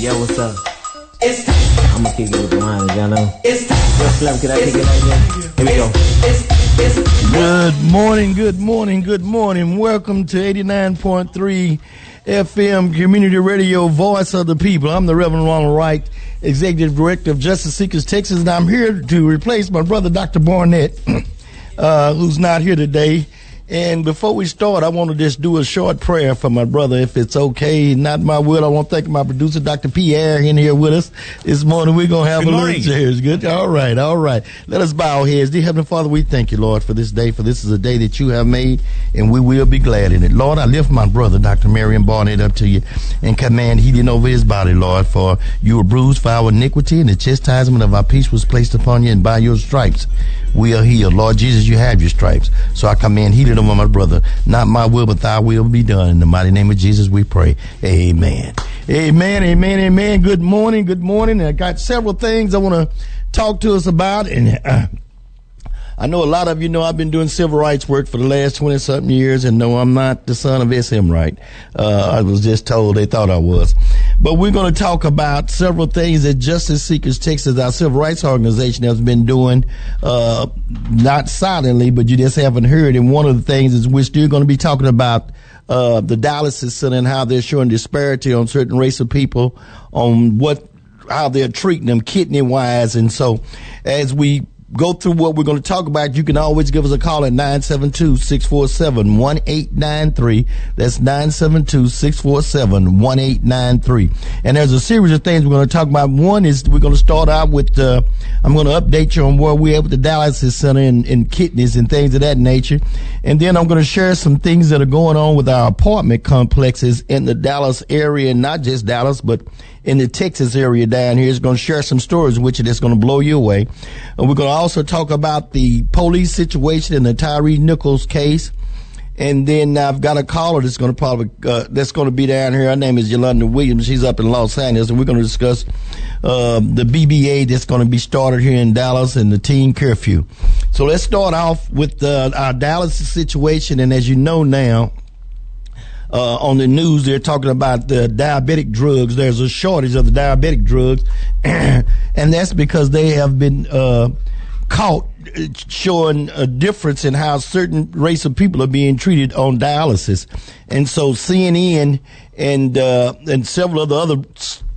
Yo, what's up? It's time. I'm gonna kick it with mine, y'all know. Yo, Slim, can I kick it like that? Here we go. Good morning, good morning, good morning. Welcome to 89.3 FM Community Radio, Voice of the People. I'm the Reverend Ronald Wright, Executive Director of Justice Seekers Texas, and I'm here to replace my brother, Dr. Barnett, uh, who's not here today. And before we start, I want to just do a short prayer for my brother, if it's okay. Not my will. I want to thank my producer, Dr. Pierre, in here with us this morning. We're going to have Good a morning. little cheers. Good. All right. All right. Let us bow our heads. Dear Heavenly Father, we thank you, Lord, for this day, for this is a day that you have made, and we will be glad in it. Lord, I lift my brother, Dr. Marion Barnett, up to you and command healing over his body, Lord, for you were bruised for our iniquity, and the chastisement of our peace was placed upon you, and by your stripes we are healed. Lord Jesus, you have your stripes. So I command healing over my brother. Not my will, but thy will be done. In the mighty name of Jesus, we pray. Amen. Amen. Amen. Amen. Good morning. Good morning. I got several things I want to talk to us about. And uh, I know a lot of you know I've been doing civil rights work for the last 20 something years and no, I'm not the son of SM Wright. Uh, I was just told they thought I was. But we're going to talk about several things that Justice Seekers Texas, our civil rights organization, has been doing, uh, not silently, but you just haven't heard. And one of the things is we're still going to be talking about uh, the dialysis center and how they're showing disparity on certain race of people on what how they're treating them kidney wise. And so as we go through what we're going to talk about, you can always give us a call at 972-647-1893. That's 972-647-1893. And there's a series of things we're going to talk about. One is we're going to start out with, uh, I'm going to update you on where we are with the dialysis center and, and kidneys and things of that nature. And then I'm going to share some things that are going on with our apartment complexes in the Dallas area, and not just Dallas, but in the Texas area down here. Is going to share some stories with you that's going to blow you away. And we're going to also talk about the police situation in the Tyre Nichols case. And then I've got a caller that's going to probably uh, that's going to be down here. Her name is Yolanda Williams. She's up in Los Angeles, and we're going to discuss uh, the BBA that's going to be started here in Dallas and the teen curfew. So let's start off with uh, our Dallas situation. And as you know now, uh, on the news, they're talking about the diabetic drugs. There's a shortage of the diabetic drugs, and that's because they have been uh, caught uh, showing a difference in how certain race of people are being treated on dialysis. And so CNN and uh, and several of the other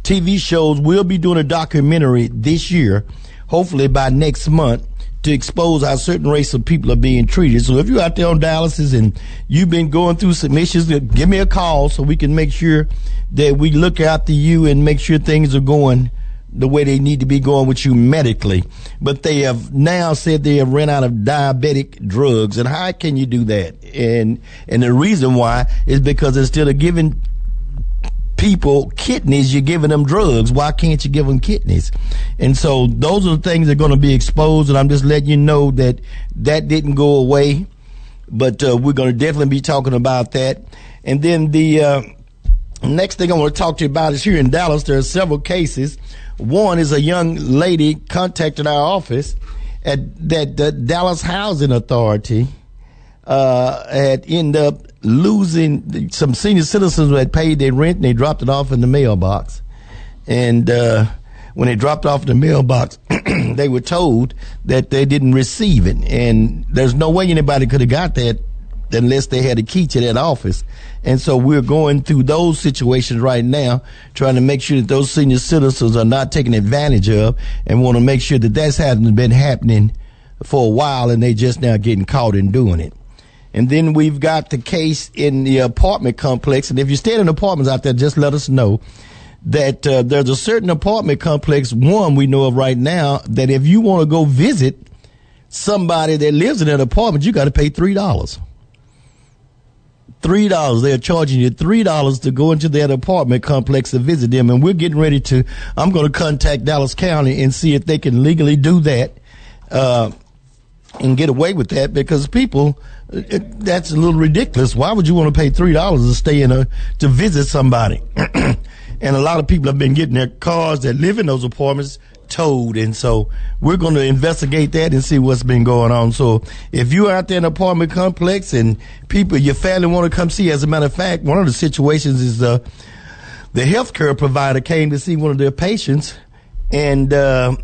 TV shows will be doing a documentary this year, hopefully by next month to expose how certain race of people are being treated. So if you're out there on dialysis and you've been going through some issues, uh, give me a call so we can make sure that we look after you and make sure things are going the way they need to be going with you medically. But they have now said they have run out of diabetic drugs. And how can you do that? And and the reason why is because instead of giving people kidneys, you're giving them drugs. Why can't you give them kidneys? And so those are the things that are going to be exposed. And I'm just letting you know that that didn't go away, but uh, we're going to definitely be talking about that. And then the uh, next thing I want to talk to you about is here in Dallas. There are several cases. One is a young lady contacted our office at that the Dallas Housing Authority uh, had ended up losing some senior citizens who had paid their rent and they dropped it off in the mailbox. And uh, when they dropped off the mailbox, they were told that they didn't receive it. And there's no way anybody could have got that unless they had a key to that office. And so we're going through those situations right now, trying to make sure that those senior citizens are not taken advantage of and want to make sure that that's hasn't been happening for a while and they just now getting caught in doing it. And then we've got the case in the apartment complex. And if you're staying in apartments out there, just let us know that uh, there's a certain apartment complex, one we know of right now, that if you want to go visit somebody that lives in that apartment, you got to pay $3. Three dollars. They're charging you three dollars to go into that apartment complex to visit them, and we're getting ready to. I'm going to contact Dallas County and see if they can legally do that. Uh, and get away with that because people it, that's a little ridiculous. Why would you want to pay three dollars to stay in a to visit somebody? and a lot of people have been getting their cars that live in those apartments towed, and so we're going to investigate that and see what's been going on. So if you're out there in an apartment complex and people, your family want to come see, as a matter of fact, one of the situations is uh, the healthcare provider came to see one of their patients, and uh,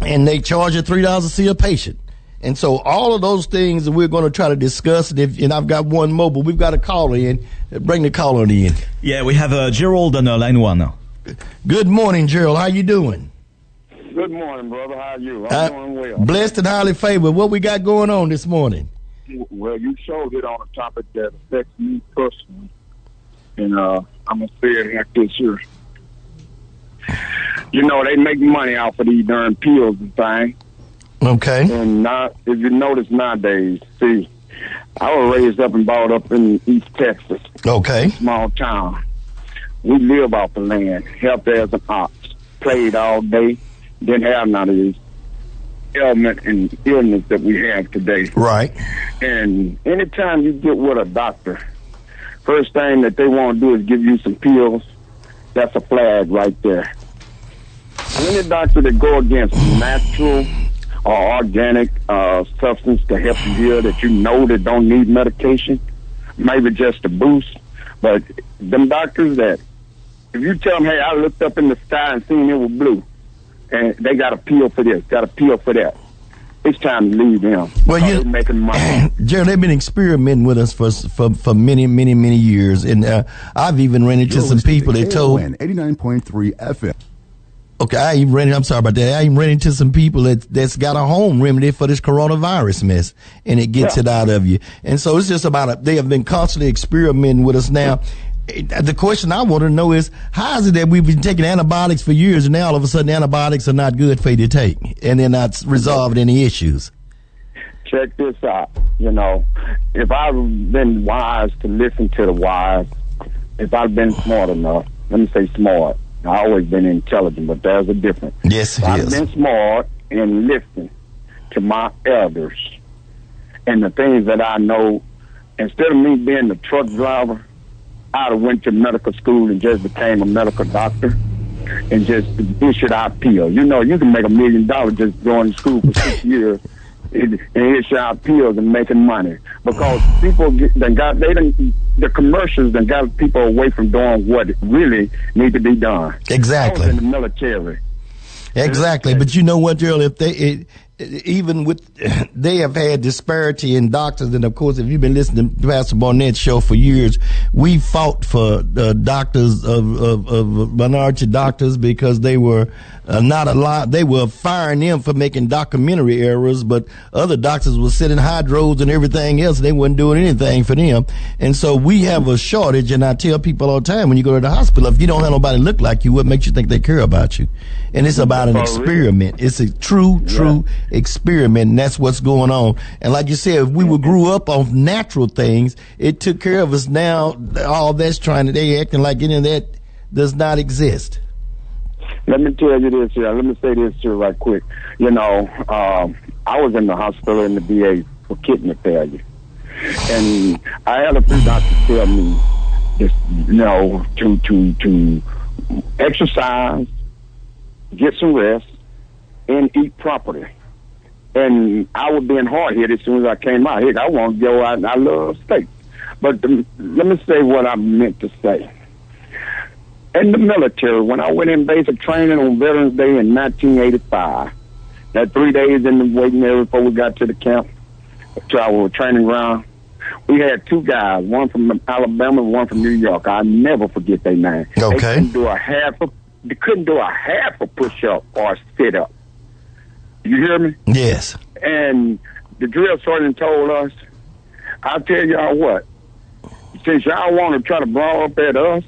and they charge you three dollars to see a patient. And so all of those things that we're going to try to discuss, and, if, and I've got one mobile, we've got a caller in. Bring the caller in. Yeah, we have uh, Gerald on uh, line one. now. Good morning, Gerald. How you doing? Good morning, brother. How are you? I'm uh, doing well. Blessed and highly favored. What we got going on this morning? Well, you showed it on a topic that affects me personally, and uh, I'm gonna say it like this here. You know, they make money off of these darn pills and things. Okay. And not, if you notice nowadays, see, I was raised up and brought up in East Texas. Okay. Small town. We live off the land, helped as an ox, played all day, didn't have none of these ailment and illness that we have today. Right. And anytime you get with a doctor, first thing that they want to do is give you some pills. That's a flag right there. Any doctor that go against natural or organic uh, substance to help you heal that you know that don't need medication, maybe just a boost. But them doctors that, if you tell them, hey, I looked up in the sky and seen it was blue, and they got a pill for this, got a pill for that. It's time to leave them. Well, you making money. Jerry, they've been experimenting with us for for for many, many, many years, and uh, I've even ran into You're some people that told eighty nine point three FM. Okay, I even ran. I'm sorry about that. I even ran into some people that that's got a home remedy for this coronavirus mess, and it gets yeah. it out of you. And so it's just about a, they have been constantly experimenting with us now. Eh, the question I want to know is how is it that we've been taking antibiotics for years, and now all of a sudden antibiotics are not good for you to take, and they're not resolving any issues? Check this out. You know, if I've been wise to listen to the wise, if I've been smart enough, let me say smart I always been intelligent, but there's a difference. Yes, it I've is. been smart and listening to my elders and the things that I know. Instead of me being the truck driver, I'd have went to medical school and just became a medical doctor and just issued out pills. You know, you can make a million dollars just going to school for six years and issue out pills and making money because people get, they got they didn't the commercials that got people away from doing what really need to be done. Exactly. in the military. Exactly, but you know what, Gerald? If they it, even with they have had disparity in doctors, and of course, if you've been listening to Pastor Barnett's show for years, we fought for uh, doctors of, of, of minority doctors because they were uh, not a lot. They were firing them for making documentary errors, but other doctors were sitting hydros and everything else. They weren't doing anything for them, and so we have a shortage. And I tell people all the time when you go to the hospital, if you don't have nobody look like you, what makes you think they care about you? And it's about an experiment. It's a true, true. Yeah experiment, and that's what's going on. And like you said, if we were grew up on natural things, it took care of us. Now all that's trying to they acting like any of that does not exist. Let me tell you this here. Let me say this here right quick. You know, um, I was in the hospital in the VA for kidney failure, and I had a few doctors tell me, just, you know, to to to exercise, get some rest, and eat properly. And I was being hard headed as soon as I came out here. I want to go out and I love steak. But the, let me say what I meant to say. In the military, when I went in basic training on Veterans Day in 1985, that three days in the waiting area before we got to the camp, to our training ground, we had two guys, one from Alabama and one from New York. I never forget their name. Okay. They couldn't do a half a, they couldn't do a half a push up or a sit up. You hear me? Yes. And the drill sergeant told us, I'll tell y'all what, since y'all want to try to brawl up at us,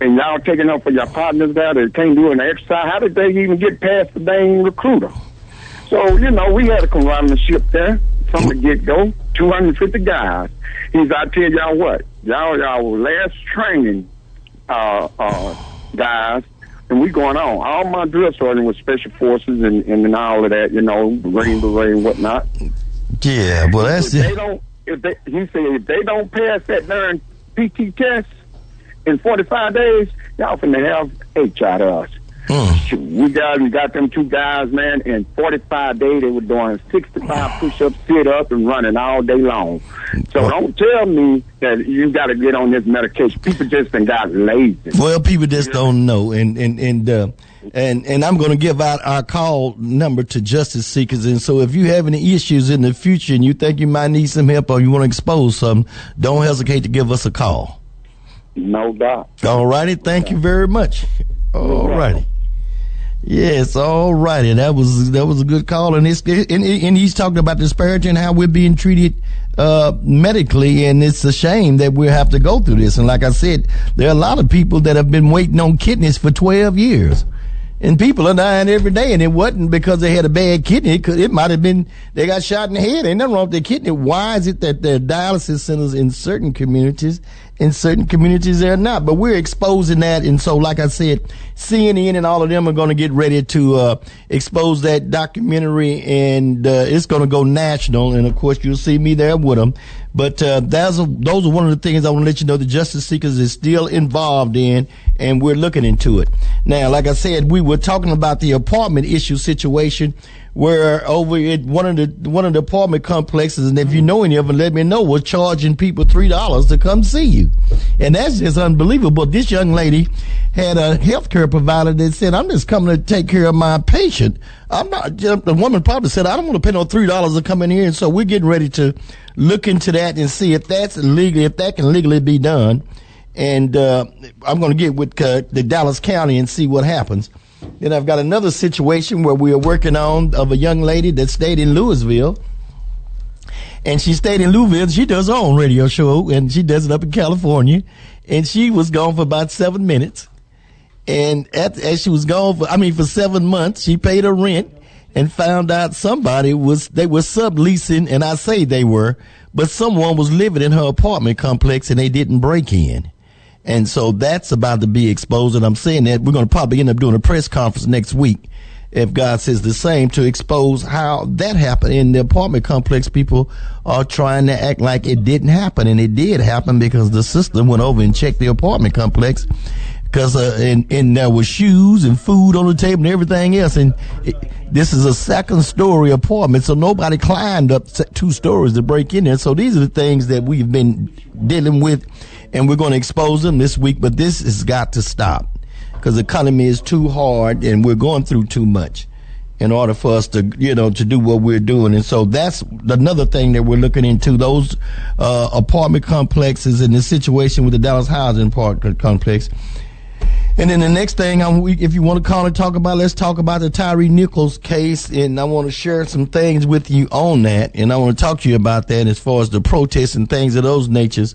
and y'all taking up for your partners there that can't do an exercise, how did they even get past the dang recruiter? So, you know, we had a camaraderie ship there from the get go, 250 guys. He's, I tell y'all what, y'all, y'all last training, uh, uh, guys, and we going on. All my drill sergeant with special forces and, and all of that, you know, Green Beret and whatnot. Yeah, well, that's if. They don't, if they, he said, if they don't pass that darn PT test in 45 days, y'all finna have H out of us. We got we got them two guys, man. In 45 days, they were doing 65 push-ups, sit-up, and running all day long. So don't tell me that you got to get on this medication. People just been got lazy. Well, people just don't know, and and and uh, and and I'm going to give out our call number to justice seekers. And so, if you have any issues in the future and you think you might need some help or you want to expose something, don't hesitate to give us a call. No doubt. All righty, thank you very much. All righty. Yes, all righty. That was that was a good call, and it's and, and he's talking about disparity and how we're being treated uh, medically, and it's a shame that we have to go through this. And like I said, there are a lot of people that have been waiting on kidneys for twelve years. And people are dying every day, and it wasn't because they had a bad kidney. It, it might have been they got shot in the head. Ain't nothing wrong with their kidney. Why is it that there are dialysis centers in certain communities, in certain communities they're not? But we're exposing that, and so, like I said, CNN and all of them are going to get ready to uh, expose that documentary, and uh, it's going to go national. And of course, you'll see me there with them. But uh, that's a, those are one of the things I want to let you know the Justice Seekers is still involved in, and we're looking into it. Now, like I said, we were talking about the apartment issue situation where over at one of the one of the apartment complexes, and if you know any of them, let me know. Was charging people three dollars to come see you, and that's just unbelievable. This young lady had a healthcare provider that said, "I'm just coming to take care of my patient. I'm not." The woman probably said, "I don't want to pay no three dollars to come in here," and so we're getting ready to look into that and see if that's legal, if that can legally be done. And uh, I'm going to get with uh, the Dallas County and see what happens. Then I've got another situation where we are working on of a young lady that stayed in Louisville. And she stayed in Louisville. She does her own radio show and she does it up in California. And she was gone for about seven minutes. And at, as she was gone for, I mean, for seven months, she paid her rent and found out somebody was, they were subleasing, and I say they were, but someone was living in her apartment complex and they didn't break in. And so that's about to be exposed. And I'm saying that we're going to probably end up doing a press conference next week, if God says the same, to expose how that happened in the apartment complex. People are trying to act like it didn't happen, and it did happen because the system went over and checked the apartment complex. Because uh, and, and there was shoes and food on the table and everything else, and it, this is a second story apartment, so nobody climbed up two stories to break in there. So these are the things that we've been dealing with and we're going to expose them this week. But this has got to stop because the economy is too hard and we're going through too much in order for us to, you know, to do what we're doing. And so that's another thing that we're looking into those uh, apartment complexes and the situation with the Dallas housing apartment complex. And then the next thing, I'm, if you want to call and talk about, let's talk about the Tyre Nichols case. And I want to share some things with you on that. And I want to talk to you about that as far as the protests and things of those natures.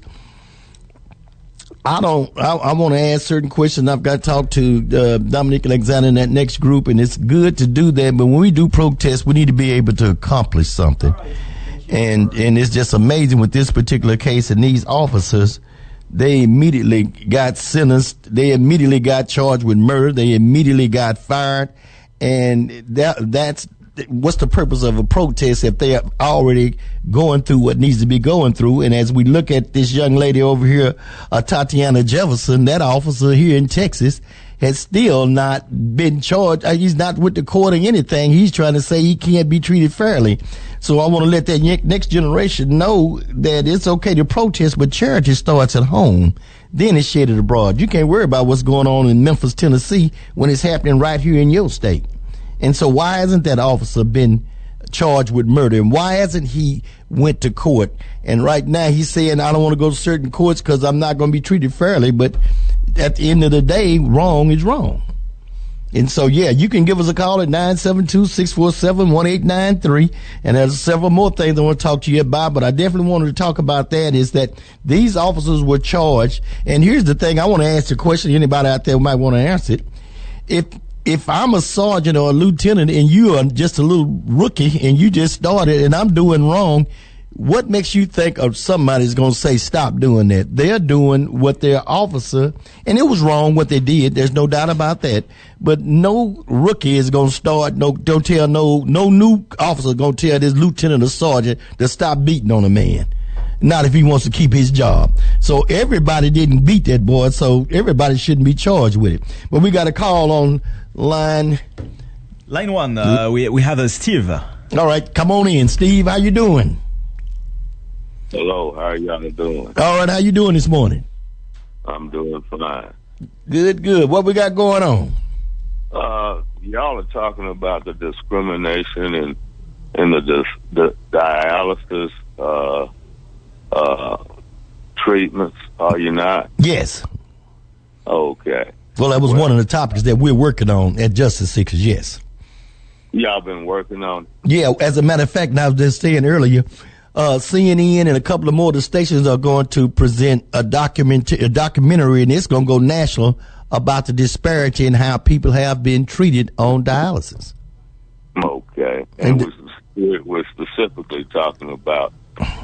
I don't. I, I want to ask certain questions. I've got to talk to uh, Dominic Alexander in that next group, and it's good to do that. But when we do protest, we need to be able to accomplish something. And and it's just amazing with this particular case and these officers. They immediately got sentenced. They immediately got charged with murder. They immediately got fired, and that that's what's the purpose of a protest if they are already going through what needs to be going through? And as we look at this young lady over here, uh, Tatiana Jefferson, that officer here in Texas, has still not been charged. Uh, he's not with the court or anything. He's trying to say he can't be treated fairly. So I want to let that next generation know that it's okay to protest, but charity starts at home. Then it's shared abroad. You can't worry about what's going on in Memphis, Tennessee when it's happening right here in your state. And so why hasn't that officer been charged with murder? And why hasn't he went to court? And right now he's saying, I don't want to go to certain courts because I'm not going to be treated fairly. But at the end of the day, wrong is wrong. And so, yeah, you can give us a call at 972-647-1893. And there's several more things I want to talk to you about, but I definitely wanted to talk about that is that these officers were charged. And here's the thing. I want to ask a question. Anybody out there might want to answer it. If if I'm a sergeant or a lieutenant and you are just a little rookie and you just started and I'm doing wrong, what makes you think of somebody's going to say stop doing that? They're doing what their officer, and it was wrong what they did. There's no doubt about that. But no rookie is going to start. No, don't tell no no new officer going to tell this lieutenant or sergeant to stop beating on a man. Not if he wants to keep his job. So everybody didn't beat that boy. So everybody shouldn't be charged with it. But we got a call on line. Line one, uh, we, we have a Steve. All right, come on in, Steve. How you doing? Hello, how are y'all doing? All right, how you doing this morning? I'm doing fine. Good, good. What we got going on? Uh, y'all are talking about the discrimination and and the dis, the dialysis uh, uh, treatments. Are you not? Yes. Okay. Well, that was one of the topics that we're working on at Justice Seekers. Yes. Y'all been working on. Yeah. As a matter of fact, and I was just saying earlier, uh, CNN and a couple of more of the stations are going to present a document, a documentary, and it's going to go national about the disparity in how people have been treated on dialysis. Okay. And, And- we're, we're specifically talking about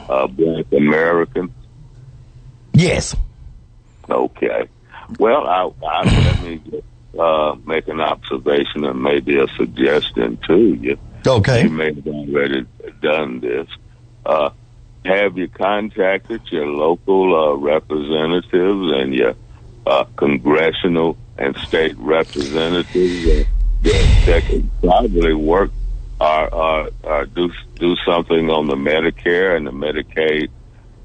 uh, Black Americans. Yes. Okay. Well, I, I let me just, uh, make an observation and maybe a suggestion to you. Okay. You may have already done this. Uh, have you contacted your local uh, representatives and your uh, congressional and state representatives uh, that, that probably work or, or, or do do something on the Medicare and the Medicaid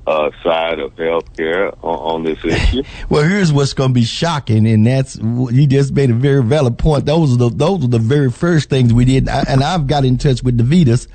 uh, side of healthcare on, on this issue? Well, here's what's going to be shocking, and that's you just made a very valid point. Those are the those are the very first things we did, I, and I've got in touch with DaVita's,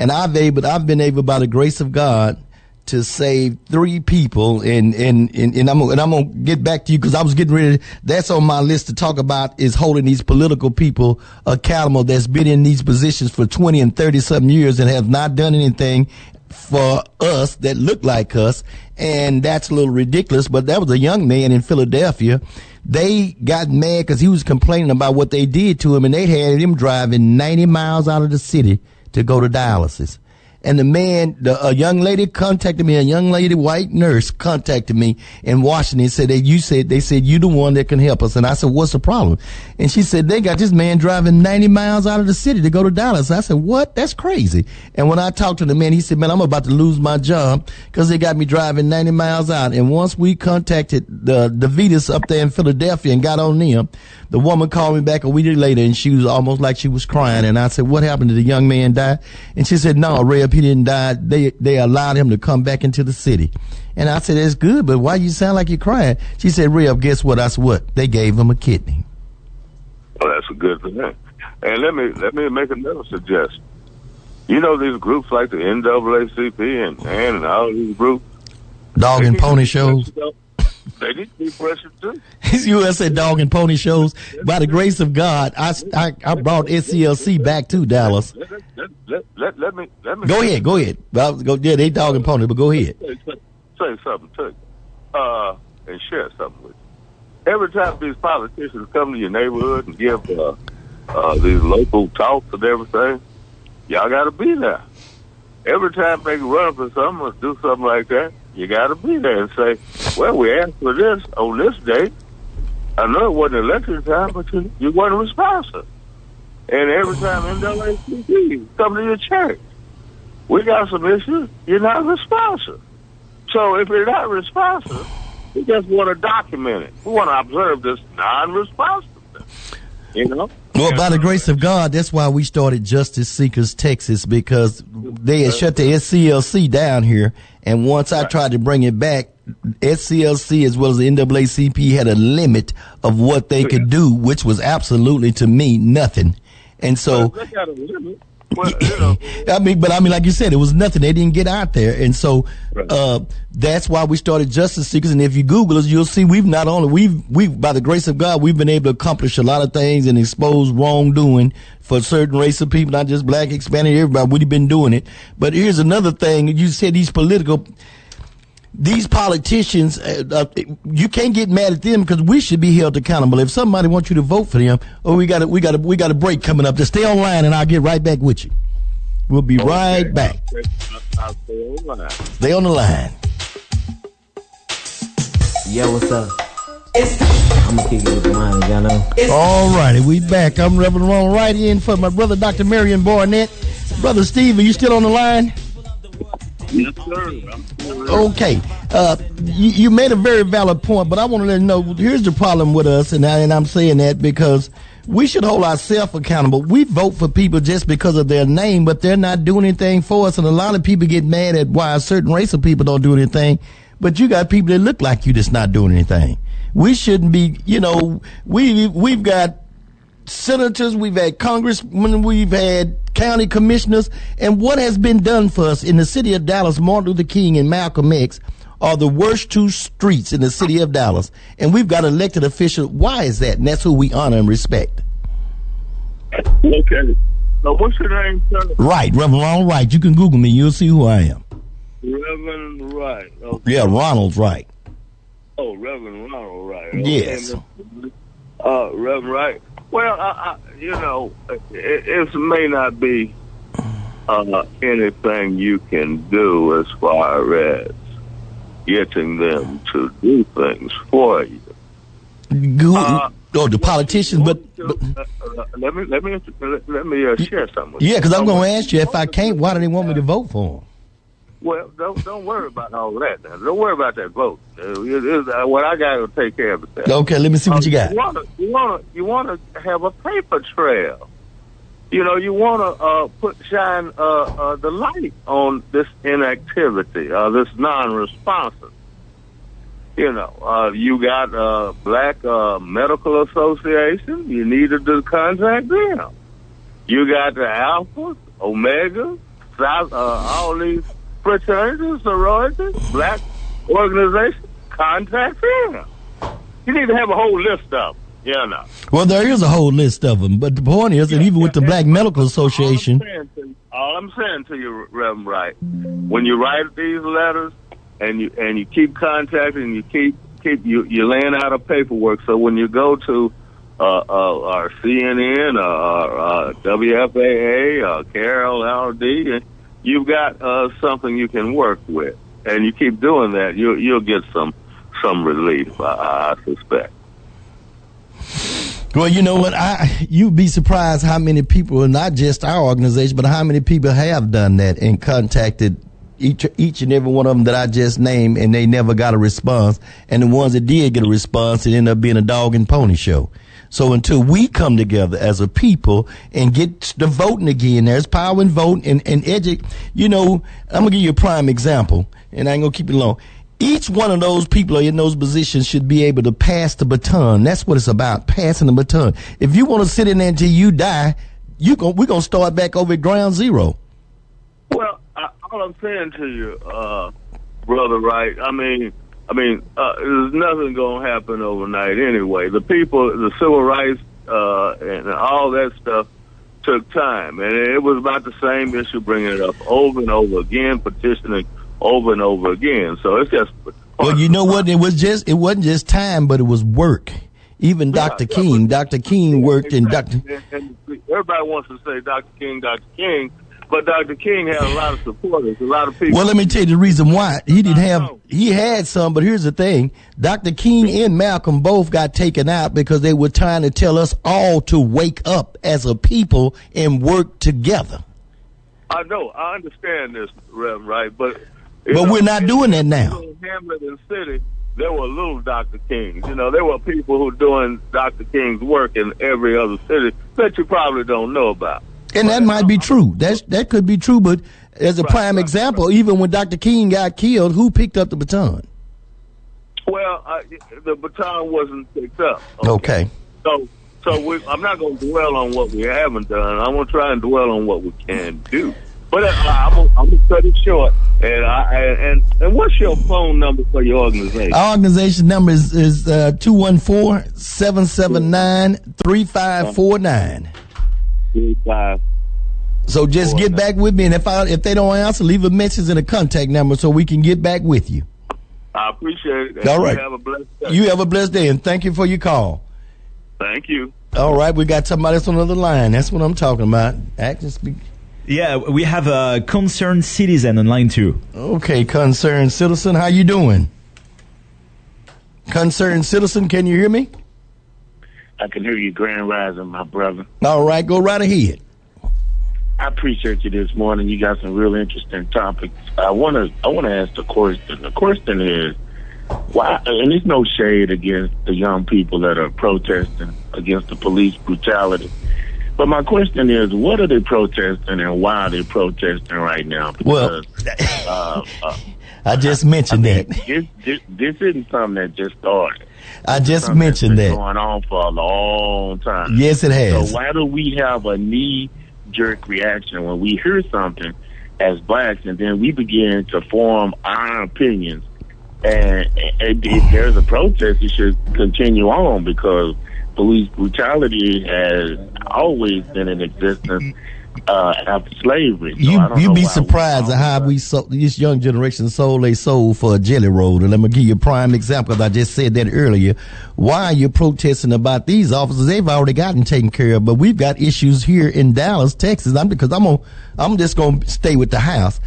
and I've able I've been able by the grace of God to save three people, and and and, and I'm gonna- and I'm gonna get back to you because I was getting ready. That's on my list to talk about is holding these political people accountable that's been in these positions for 20 and 30 something years and have not done anything for us that look like us. And that's a little ridiculous, but that was a young man in Philadelphia. They got mad because he was complaining about what they did to him and they had him driving 90 miles out of the city to go to dialysis. And the man, the, a young lady contacted me, a young lady, white nurse contacted me in Washington and said that you said, they said, you the one that can help us. And I said, what's the problem? And she said, they got this man driving 90 miles out of the city to go to Dallas. I said, what? That's crazy. And when I talked to the man, he said, man, I'm about to lose my job because they got me driving 90 miles out. And once we contacted the, DaVita's up there in Philadelphia and got on them, the woman called me back a week later and she was almost like she was crying. And I said, what happened? Did the young man die? And she said, no, Reb, he didn't die. They, they allowed him to come back into the city. And I said, that's good, but why you sound like you're crying? She said, Reb, guess what? I said, what? They gave him a kidney. Well, that's a good thing. And let me let me make another suggestion. You know these groups like the NAACP and and, all these groups. Dog and pony shows. They need to be pressured too. USA Dog and Pony shows. By the grace of God, I, I, I brought SCLC back to Dallas. Let, let, let, let, me let me Go ahead, go ahead. Well, go, yeah, they Dog and Pony, but go ahead. say, something to you, uh, and share something with you. Every time these politicians come to your neighborhood and give uh, uh, these local talks and everything, y'all got to be there. Every time they run for something or do something like that, you got to be there and say, "Well, we asked for this on this date. I know it wasn't election time, but you, you weren't responsive." And every time NAACP come to your church, we got some issues. You're not responsive. So if you're not responsive, we just want to document it. We want to observe this non-responsiveness. You know? Well, by the grace of God, that's why we started Justice Seekers Texas because they had shut the SCLC down here. And once I tried to bring it back, SCLC as well as the NAACP had a limit of what they could do, which was absolutely to me nothing. And so, They got a limit. Well, you know, I mean, but I mean, like you said, it was nothing. They didn't get out there, and so Right. uh, that's why we started Justice Seekers. And if you Google us, you'll see we've not only we've we've by the grace of God we've been able to accomplish a lot of things and expose wrongdoing for certain race of people, not just black, Hispanic, everybody. We've been doing it. But here's another thing: you said these political. These politicians, uh, uh, you can't get mad at them because we should be held accountable. If somebody wants you to vote for them, oh, we got a, we got a, we got a break coming up. Just stay online, and I'll get right back with you. We'll be right back. I'll, I'll stay. Stay on the line. Yeah, what's up? I'm gonna kick it with mine, y'all know. All righty, we back. I'm Reverend Ron Wright in for my brother Dr. Marion Barnett. Brother Steve, are you still on the line? Yes, sir. Okay, uh, you, you made a very valid point, but I want to let you know here's the problem with us, and, I, and I'm saying that because we should hold ourselves accountable. We vote for people just because of their name, but they're not doing anything for us, and a lot of people get mad at why a certain race of people don't do anything. But you got people that look like you that's not doing anything. We shouldn't be, you know, we we've got senators, we've had congressmen, we've had county commissioners, and what has been done for us in the city of Dallas, Martin Luther King and Malcolm X are the worst two streets in the city of Dallas, and we've got elected officials. Why is that? And that's who we honor and respect. Okay. Now, what's your name, sir? Right, Reverend Ronald Wright. You can Google me, you'll see who I am. Reverend Wright. Okay. Yeah, Ronald Wright. Oh, Reverend Ronald Wright. Okay, Yes. Uh, Reverend Wright. Well, I, I, you know, it, it may not be uh, anything you can do as far as getting them to do things for you. Go- Uh, oh, the politicians, but, but Uh, uh, let me let me let, let me uh, share something. With yeah, because I'm going to ask you if I can't, why do they want me to vote for them? Well, don't don't worry about all that. Now. Don't worry about that vote. Uh, it- it- uh, what I got to take care of it. Okay, let me see what you got. You want to you want to you want to have a paper trail. You know, you want to uh, put shine uh, uh, the light on this inactivity, uh, this non-responsive. You know, uh, you got uh, Black uh, Medical Association. You needed to contact them. You got the Alpha, Omega, South, uh, all these fraternities, sororities, Black organizations. Contact them. You need to have a whole list of them. Yeah, no. Well, there is a whole list of them, but the point is that even with the Black Medical Association, All I'm, saying to you, all I'm saying to you, Reverend Wright, when you write these letters and you and you keep contacting, and you keep keep you you're laying out a paperwork. So when you go to uh, uh, our CNN, uh, uh, WFAA, uh, Carol LD, you've got uh, something you can work with, and you keep doing that, you'll you'll get some some relief. I, I suspect. well, you know what? I you'd be surprised how many people, not just our organization, but how many people have done that and contacted each each and every one of them that I just named, and they never got a response. And the ones that did get a response, it ended up being a dog and pony show. So until we come together as a people and get the voting again, there's power in voting and, and edu- You know, I'm gonna give you a prime example, and I ain't gonna keep it long. Each one of those people are in those positions should be able to pass the baton. That's what it's about, passing the baton. If you want to sit in there until you die, you gon' we're gonna start back over at ground zero. Well, I, all I'm saying to you, uh, brother, right? I mean, I mean, uh, there's nothing going to happen overnight anyway. The people, the civil rights, uh, and all that stuff took time, and it was about the same issue, bringing it up over and over again, petitioning over and over again. So it's just. Well, you know what? It was just it wasn't just time, but it was work. Even Dr. yeah, King, but- Dr. King worked in Dr. And everybody wants to say Dr. King, Dr. King, but Dr. King had a lot of supporters, a lot of people. Well, let me tell you the reason why he didn't have. He had some, but here's the thing: Dr. King and Malcolm both got taken out because they were trying to tell us all to wake up as a people and work together. I know, I understand this, Rev, right? But But know, we're not doing that now. in Hamlet and City, there were little Dr. Kings. You know, there were people who doing Dr. King's work in every other city that you probably don't know about. And that might be true. That's that could be true, but as a Right, prime right, example, even when Dr. King got killed, who picked up the baton? Well, I, the baton wasn't picked up. Okay. So, so we, I'm not going to dwell on what we haven't done. I'm going to try and dwell on what we can do. But uh, I'm going to cut it short. And I and and what's your phone number for your organization? Our organization number is is uh, 214-779-3549. Three, five. So just get back with me, and if I if they don't answer, leave a message and a contact number so we can get back with you. I appreciate it. And All you. Have a blessed day. You have a blessed day, and thank you for your call. Thank you. All right, we got somebody else on the other line. That's what I'm talking about. Action speak. Yeah, we have a concerned citizen on line too. Okay, concerned citizen, how you doing? Concerned citizen, can you hear me? I can hear you, Grand Rising, my brother. All right, go right ahead. I appreciate you this morning. You got some real interesting topics. I want to I want to ask the question. The question is why, and there's no shade against the young people that are protesting against the police brutality. But my question is, what are they protesting and why are they protesting right now? Well, uh, uh, I just mentioned I mean, that. This, this, this isn't something that just started. I just something mentioned been that. going on for a long time. Yes, it has. So why do we have a knee jerk reaction when we hear something as blacks, and then we begin to form our opinions? And, and if there's a protest, it should continue on because police brutality has always been in existence uh, after slavery. So You don't you know be surprised at how we so, this young generation sold they soul for a jelly roll. And let me give you a prime example because I just said that earlier. Why are you protesting about these officers? They've already gotten taken care of, but we've got issues here in Dallas, Texas. I'm because I'm on, I'm just going to stay with the house.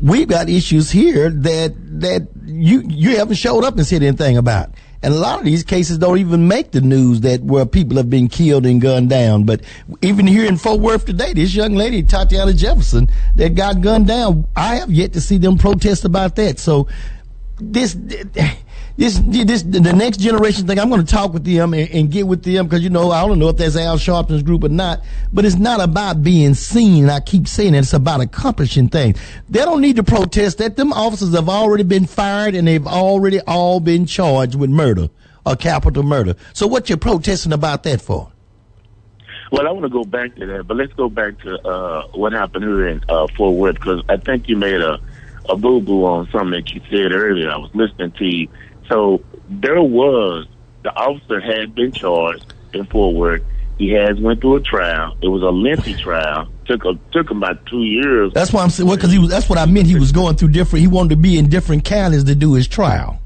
We've got issues here that that you you haven't showed up and said anything about. And a lot of these cases don't even make the news that where people have been killed and gunned down. But even here in Fort Worth today, this young lady, Tatiana Jefferson, that got gunned down, I have yet to see them protest about that. So this, this, this, the next generation thing, I'm going to talk with them and, and get with them because, you know, I don't know if that's Al Sharpton's group or not, but it's not about being seen. I keep saying it. It's about accomplishing things. They don't need to protest that. Them officers have already been fired and they've already all been charged with murder or capital murder. So what you protesting about that for? Well, I want to go back to that, but let's go back to uh, what happened here in uh, Fort Worth because I think you made a a boo boo on something that you said earlier. I was listening to you. So there was the officer had been charged in Fort Worth. He has went through a trial. It was a lengthy trial. took a, took him about two years. That's why I'm saying, well, because he was, that's what I meant. He was going through different, he wanted to be in different counties to do his trial.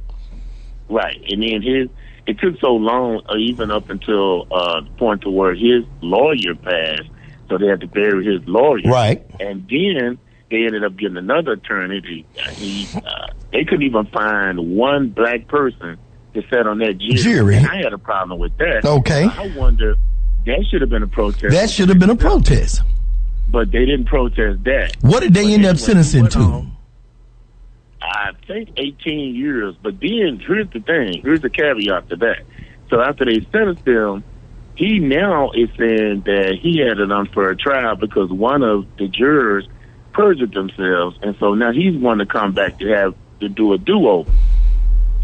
Right, and then his it took so long, uh, even up until uh, the point to where his lawyer passed, so they had to bury his lawyer. Right. and then they ended up getting another attorney. To, he, uh, they couldn't even find one black person to sit on that jury. Jury. And I had a problem with that. Okay. I wonder that should have been a protest. That should have been a protest. but they didn't protest that. What did they But end anyway, up sentencing to? on. I think 18 years. But then here's the thing. Here's the caveat to that. So after they sentenced him, he now is saying that he had an unfair trial because one of the jurors perjured themselves, and so now he's wanting to come back to have to do a do-over.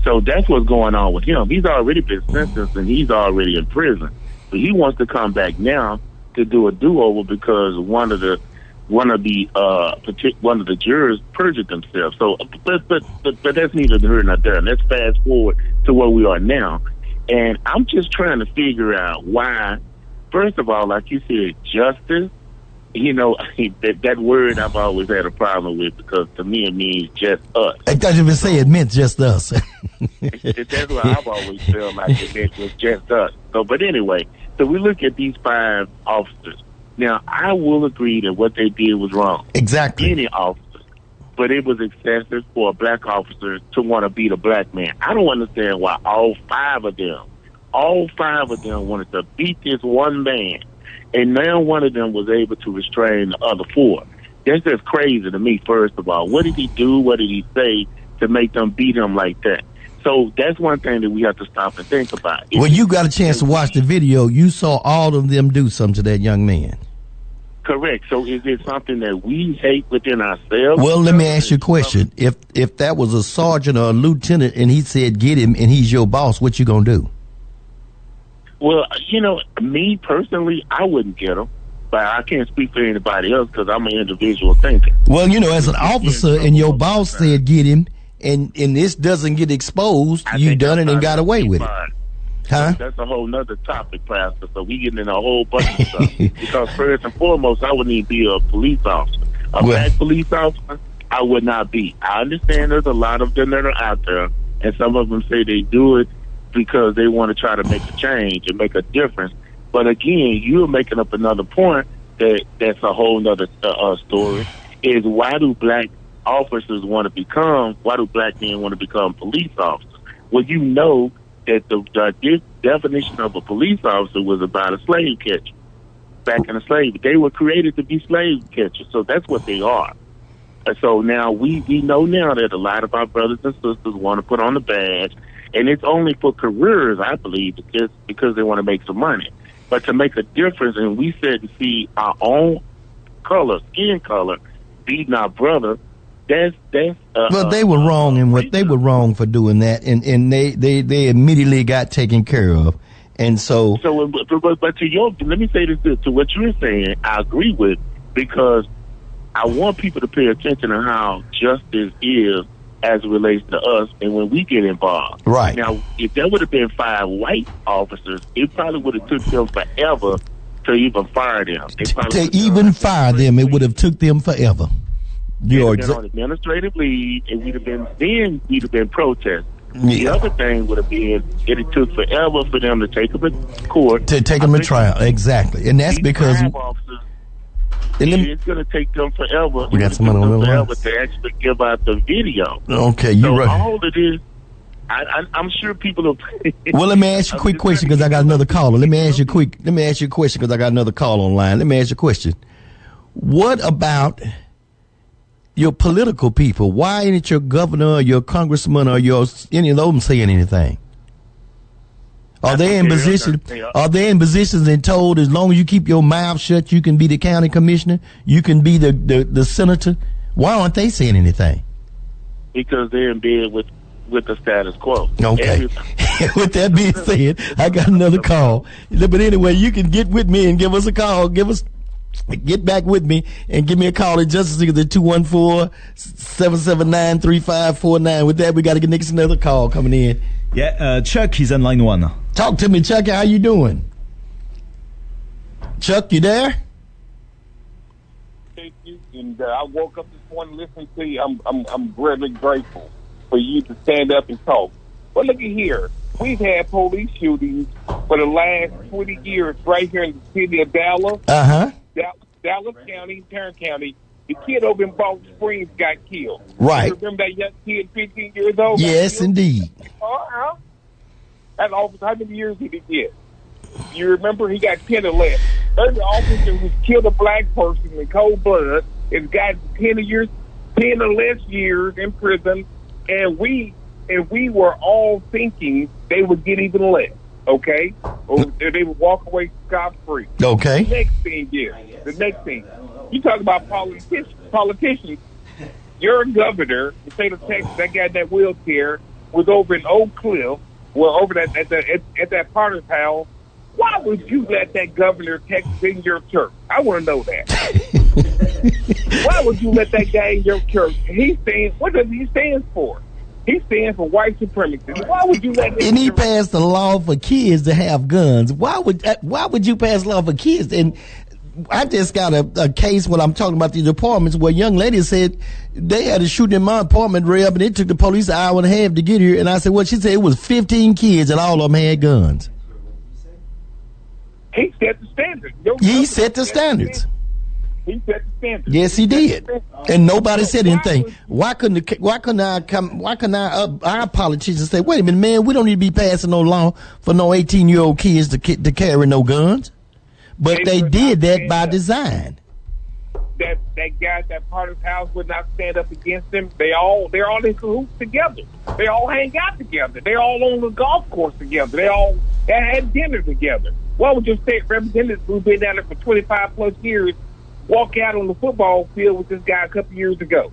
So that's what's going on with him. He's already been sentenced and he's already in prison, but he wants to come back now to do a do-over because one of the one of the uh one of the jurors perjured themselves. So, but but but, but that's neither here nor there. Let's fast forward to where we are now, and I'm just trying to figure out why. First of all, like you said, justice. You know that that word I've always had a problem with because to me it means just us. I thought you would say it meant just us. That's what I've always felt like it meant was just us. So, but anyway, so we look at these five officers. Now, I will agree that what they did was wrong. exactly. Any officer, but it was excessive for a black officer to want to beat a black man. I don't understand why all five of them, all five of them wanted to beat this one man, and now one of them was able to restrain the other four. That's just crazy to me. First of all, what did he do? What did he say to make them beat him like that? So that's one thing that we have to stop and think about. Well, you got a chance to watch the video, you saw all of them do something to that young man. Correct. So is it something that we hate within ourselves? Well, let me ask you a question. If if that was a sergeant or a lieutenant and he said get him and he's your boss, what you gonna do? Well, you know, me personally, I wouldn't get them, but I can't speak for anybody else because I'm an individual thinker. Well, you know, as an officer and your boss said get him and and this doesn't get exposed, I you done it and fine. got away with it. Huh? That's a whole nother topic, Pastor. So we getting in a whole bunch of stuff. because first and foremost, I wouldn't to be a police officer. A Well- black police officer, I would not be. I understand there's a lot of them that are out there, and some of them say they do it because they want to try to make a change and make a difference. But again, you're making up another point that that's a whole nother uh, uh, story. Is why do black officers want to become? Why do black men want to become police officers? Well, you know that the, the definition of a police officer was about a slave catcher. back in the slave. They were created to be slave catchers, so that's what they are. And so now we we know now that a lot of our brothers and sisters want to put on the badge, and it's only for careers, I believe, because because they want to make some money. But to make a difference, and we said to see our own color, skin color, beating our brother. That's that's. Uh, Well, they were uh, wrong in what they were wrong for doing that, and and they they they immediately got taken care of, and so So, but, but, but to your, let me say this to what you're saying. I agree with because I want people to pay attention to how justice is as it relates to us, and when we get involved. Right. now, if there would have been five white officers, it probably would have took them forever to even fire them. To even fire them, it would have took them forever. You're have been on exa- administrative leave, and we'd have been then we'd have been protesting. The other thing would have been it took forever for them to take them to court to take I them to trial, exactly, and that's because crime officers, and let me- it's going to take them forever. We got someone on the line. forever to actually give out the video. okay, you're so right. all it is, I, I'm sure people are. Well, let me ask you a quick question because I got another caller. Let me ask you a quick. Let me ask you a question because I got another call online. Let me ask you a question. What about your political people? Why isn't your governor or your congressman or your any of them saying anything? Are they in position? they are. Are they in positions and told as long as you keep your mouth shut, you can be the county commissioner, you can be the the, the senator? Why aren't they saying anything? because they're in bed with with the status quo. Okay. With that being said, I got another call. But anyway, you can get with me and give us a call. Give us, get back with me and give me a call at Justice League at 214-779-3549. With that, we got to get next another call coming in. Yeah, uh, Chuck he's on line one. Talk to me, Chuck. How you doing? Chuck, you there? Thank you. And uh, I woke up this morning listening to you. I'm I'm I'm really grateful for you to stand up and talk. But look at here. We've had police shootings for the last 20 years right here in the city of Dallas, Uh-huh. Dallas, Dallas County, Tarrant County. The kid over in Balch Springs got killed. Right. You remember that young kid, 15 years old? Yes, indeed. Uh-huh. That officer, how many years did he get? You remember he got 10 or less. An officer who killed a black person in cold blood and got 10 years, 10 or less years in prison, and we and we were all thinking they would get even less, okay? Or they would walk away scot free. Okay. The next thing is the next thing. You talk about politicians. Politicians. Your governor, the state of Texas, that guy in that wheelchair was over in Oak Cliff. Well, over that at, the, at, at that Potter's house. Why would you let that governor Texas in your church? I want to know that. Why would you let that guy in your church? He stands. What does he stand for? He stands for white supremacy. Why would you let him? And he passed a law for kids to have guns. Why would uh, why would you pass a law for kids? And I just got a, a case when I'm talking about these apartments where young lady said they had a shooting in my apartment, Reb, and it took the police an hour and a half to get here. And I said, well, she said it was 15 kids and all of them had guns. He set the standard. Your He set the standards. He set the standard. Yes, he did, and nobody said anything. Why couldn't the, why couldn't I come? Why couldn't I, uh, our politicians say, "Wait a minute, man, we don't need to be passing no law for no eighteen year old kids to to carry no guns." But They they did that by up. design. that that guy at that Potter's house would not stand up against them. They all they're all in cahoots together. They all hang out together. They all on the golf course together. They all they had dinner together. Why would your state representative who's been down there for twenty five plus years walk out on the football field with this guy a couple years ago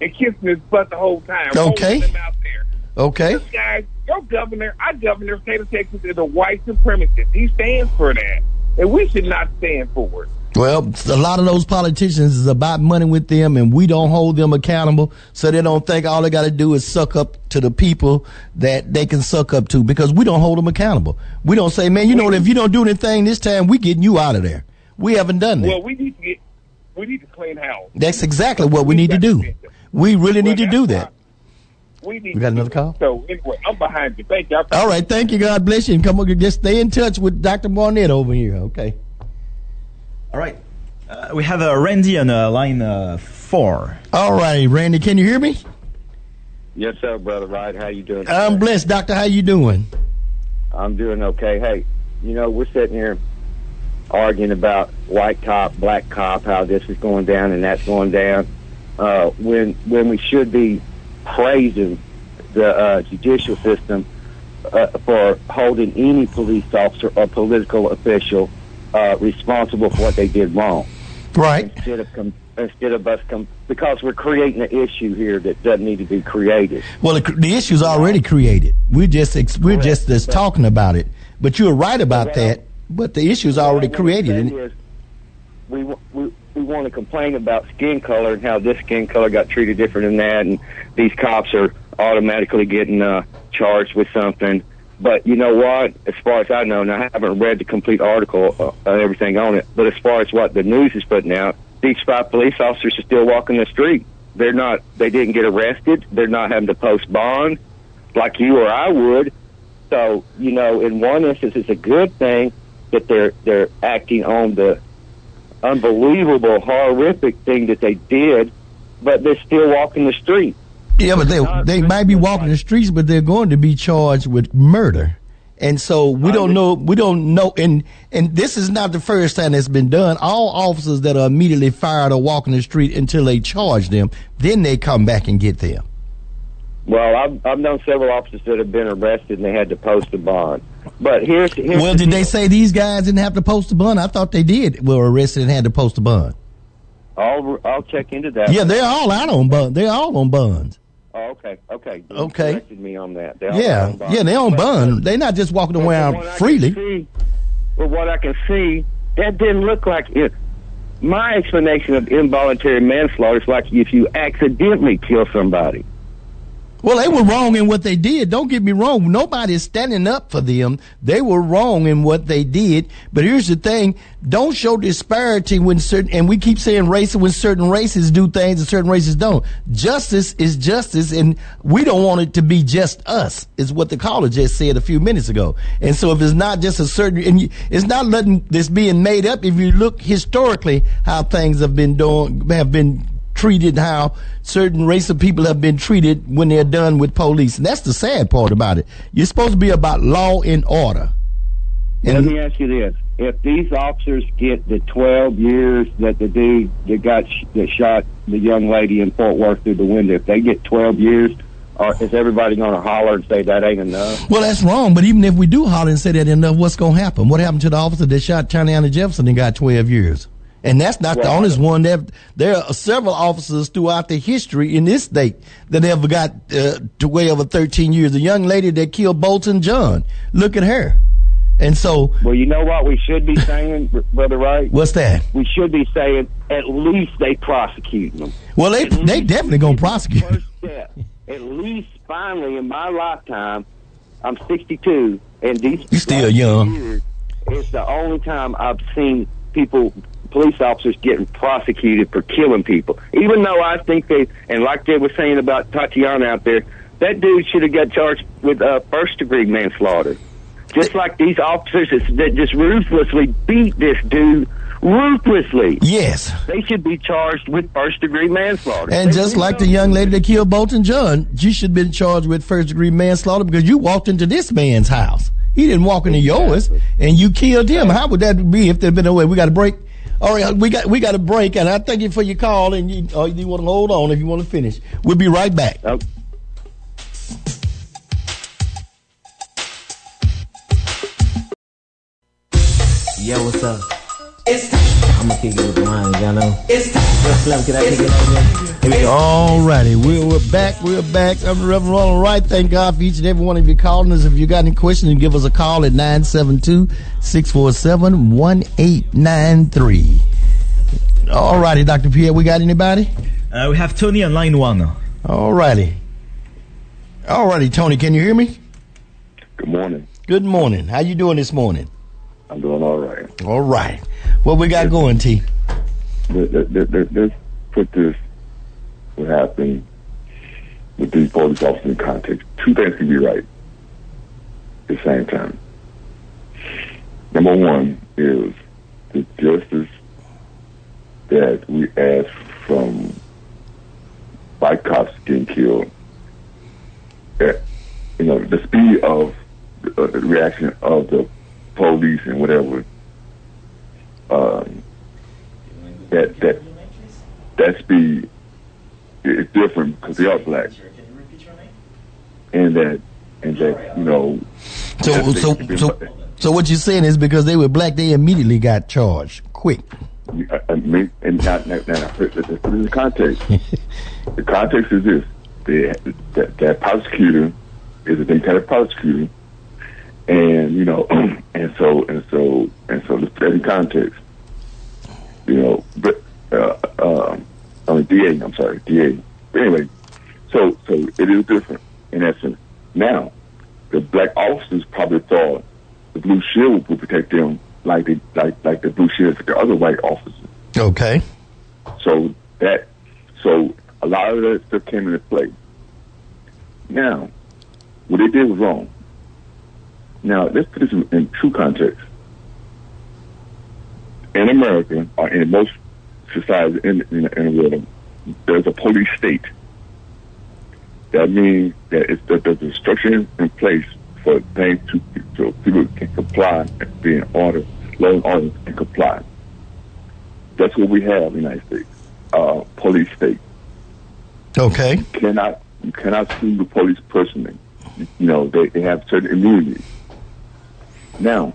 and kissing his butt the whole time? Okay. him out there. Okay, This guy, your governor, our governor of state of Texas is a white supremacist. He stands for that. And we should not stand for it. well, a lot of those politicians is about money with them, and we don't hold them accountable, so they don't think all they got to do is suck up to the people that they can suck up to because we don't hold them accountable. We don't say, "Man, you know, what, if you don't do anything this time, we getting you out of there." We haven't done that. Well, we need to get we need to clean house. That's exactly what we need to do. We really need to do that. Why We, need We got to another call? So anyway, I'm behind you. Thank you. All right, thank you. God bless you, and come on, just stay in touch with Dr. Barnett over here. Okay. All right. Uh, we have uh, Randy on uh, line uh, four. All right, Randy, can you hear me? Yes, sir, brother. Right? How you doing? I'm blessed, Doctor. How you doing? I'm doing okay. Hey, you know we're sitting here arguing about white cop, black cop, how this is going down and that's going down, uh, when when we should be praising the uh, judicial system uh, for holding any police officer or political official uh, responsible for what they did wrong. Right. Instead of com- instead of us com- because we're creating an issue here that doesn't need to be created. Well, the, the issue's already created. We're just ex- we're just just talking about it. But you're right about that. But the issue's already What I wanna created. And, is we we we want to complain about skin color and how this skin color got treated different than that, and these cops are automatically getting uh, charged with something. But you know what? As far as I know, and I haven't read the complete article uh, and everything on it, but as far as what the news is putting out, these five police officers are still walking the street. They're not. They didn't get arrested. They're not having to post bond like you or I would. So you know, in one instance, it's a good thing that they're they're acting on the unbelievable, horrific thing that they did, but they're still walking the street. yeah, but they they might be walking the streets, but they're going to be charged with murder. And so we don't know. We don't know. And and this is not the first time it's been done. All officers that are immediately fired are walking the street until they charge them. Then they come back and get them. Well, I've I've known several officers that have been arrested and they had to post a bond. But here's, here's Well, the did they say these guys didn't have to post a bond? I thought they did. Were arrested and had to post a bond. I'll I'll check into that. Yeah, they're all out on bond. They're all on bonds. Oh, okay, okay. You Okay. corrected me on that. They're Yeah, yeah, they're on bond. They're not just walking around freely. see- But what I can see, that didn't look like it. My explanation of involuntary manslaughter is like if you accidentally kill somebody. Well, they were wrong in what they did. Don't get me wrong. Nobody's standing up for them. They were wrong in what they did. But here's the thing. Don't show disparity when certain, and we keep saying race when certain races do things and certain races don't. Justice is justice and we don't want it to be just us is what the caller just said a few minutes ago. And so if it's not just a certain, and you, it's not letting this being made up. If you look historically how things have been doing, have been treated how certain race of people have been treated when they're done with police. And that's the sad part about it. You're supposed to be about law and order. And Let me ask you this: If these officers get the 12 years that the dude that got sh- that shot the young lady in Fort Worth through the window, if they get 12 years, or is everybody going to holler and say that ain't enough? well, that's wrong. But even if we do holler and say that ain't enough, what's going to happen? What happened to the officer that shot China Jefferson and got 12 years? And that's not the only one. There, there are several officers throughout the history in this state that ever got uh, to way over 13 years. The young lady that killed Botham Jean, look at her. And so, Well, you know what we should be saying, brother. Wright? what's that? We should be saying at least they prosecuting them. Well, they At they definitely gonna prosecute. First step. At least, finally, in my lifetime, I'm 62, and these You still young. years, It's the only time I've seen people, police officers, getting prosecuted for killing people. Even though I think they, and like they were saying about Tatiana out there, that dude should have got charged with uh, first degree manslaughter. Just like these officers that- just ruthlessly beat this dude ruthlessly. Yes. They should be charged with first degree manslaughter. And They just like the young lady that killed Botham Jean, she should have been charged with first degree manslaughter because you walked into this man's house. He didn't walk into yours, and you killed him. How would that be if there'd been a way? We got a break. All right, we got we got a break, and I thank you for your call. And you, uh, you want to hold on if you want to finish. We'll be right back. Oh. Yo, what's up? I'm gonna kick it with mine, y'all know. It's Slim, can I kick it out again? Here we go. All righty, we're, we're back. We're back. I'm the Reverend Ronald Wright. Thank God for each and every one of you calling us. If you got any questions, you give us a call at 972-647-1893. All righty, Dr. Pierre, we got anybody? Uh, we have Tony on line one. All righty. All righty, Tony, can you hear me? Good morning. Good morning. How you doing this morning? I'm doing all right. All right. What we got going, T? Let, let, let, let, let's put this, what happened with these police officers in context. Two things can be right at the same time. Number one is the justice that we ask from white cops getting killed. Eh, you know, the speed of uh, the reaction of the police and whatever Um, that that that speed is different because they are black, and that and that you know. So so so so what you're saying is because they were black, they immediately got charged quick. I, I mean, and now, now, now, now let's let's put it in the context. the context is this: the, that, that prosecutor is a Democratic prosecutor, and you know, and so and so and so. Let's put that in context. You know, but uh, uh, I mean, DA. I'm sorry, DA. But anyway, so so it is different in essence. Now, the black officers probably thought the blue shield would protect them like the like like the blue shields of the other white officers. Okay. So that so a lot of that stuff came into play. Now, what they did was wrong. Now let's put this in, in true context. In America, or in most societies in, in, in the world, there's a police state. That means that it's, that there's a structure in, place for things to so people can comply and be in order, law and order, and comply. That's what we have in the United States. Uh, police state. Okay. You cannot you cannot sue the police personally. You, you know, they, they have certain immunity. Now,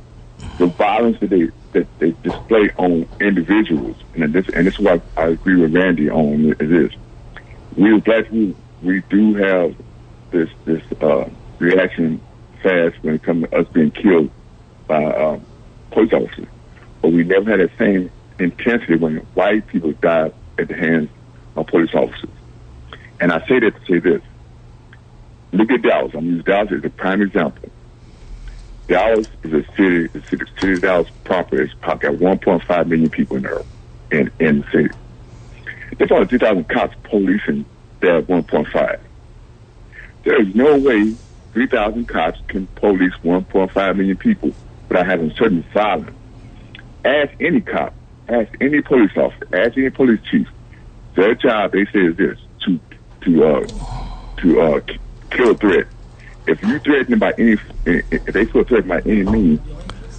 the violence that they that they display on individuals, and this and this is what I agree with Randy on is this. We as black people, we do have this this uh, reaction fast when it comes to us being killed by uh, police officers, but we never had that same intensity when white people died at the hands of police officers. And I say that to say this. Look at Dallas. I'm using Dallas as a prime example. Dallas is a city, the city, city of Dallas proper is got 1.5 million people in there, in, in the city. There's only 2,000 cops policing there at 1.5. There is no way 3,000 cops can police 1.5 million people without having certain violence. Ask any cop, ask any police officer, ask any police chief. Their job, they say, is this: to to uh, to uh, kill a threat. If you threaten by any, if they feel threatened by any means,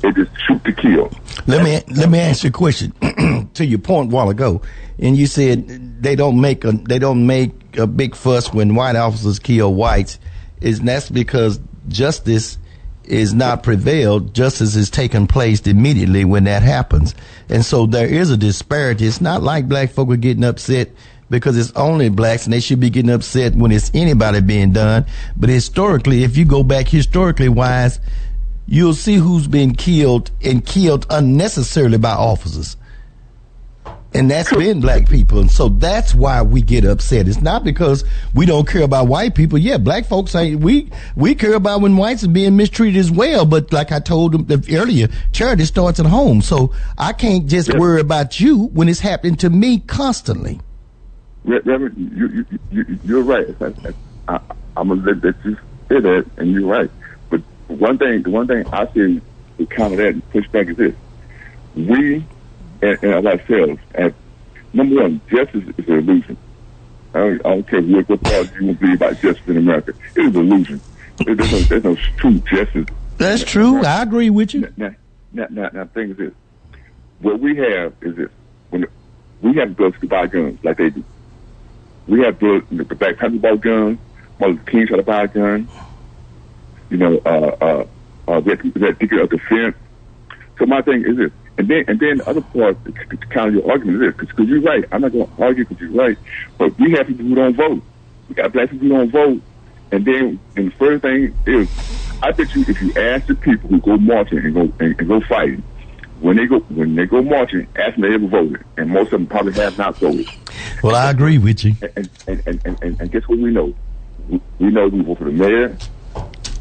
they just shoot to kill. Let me let me ask you a question. to your point a while ago, and you said they don't make a they don't make a big fuss when white officers kill whites. Is that's because justice is not prevailed. Justice is taking place immediately when that happens, and so there is a disparity. It's not like black folk are getting upset because it's only blacks and they should be getting upset when it's anybody being done. But historically, if you go back historically wise, you'll see who's been killed and killed unnecessarily by officers. And that's been black people. And so that's why we get upset. It's not because we don't care about white people. Yeah, black folks ain't, we, we care about when whites are being mistreated as well. But like I told them earlier, charity starts at home. So I can't just worry about you when it's happening to me constantly. Re- Reverend, you, you, you, you're right. I, I, I'm gonna let, let you say that, and you're right. But one thing, the one thing I say to counter that and push back is this: we and, and ourselves, as number one, justice is an illusion. I don't, I don't care what, what part you believe about justice in America. It is an illusion. There's no, there's no true justice. That's true. I agree with you. Now, now, now, now, the thing is this: what we have is this: when we have guns to buy guns like they do. We have the, the Black Panther bought guns. Martin Luther King tried to buy gun. You know, uh, uh, uh, we had, we had ticket of defense. So my thing is this, and then and then the other part to, to counter your argument is this, because you're right. I'm not going to argue because you're right, but we have people who don't vote. We got black people who don't vote, and then and the first thing is, I bet you if you ask the people who go marching and go and, and go fighting, when they go when they go marching, ask them if they ever voted, and most of them probably have not voted. Well, I agree with you. And and, and, and, and, guess what we know? We, know who vote for the mayor,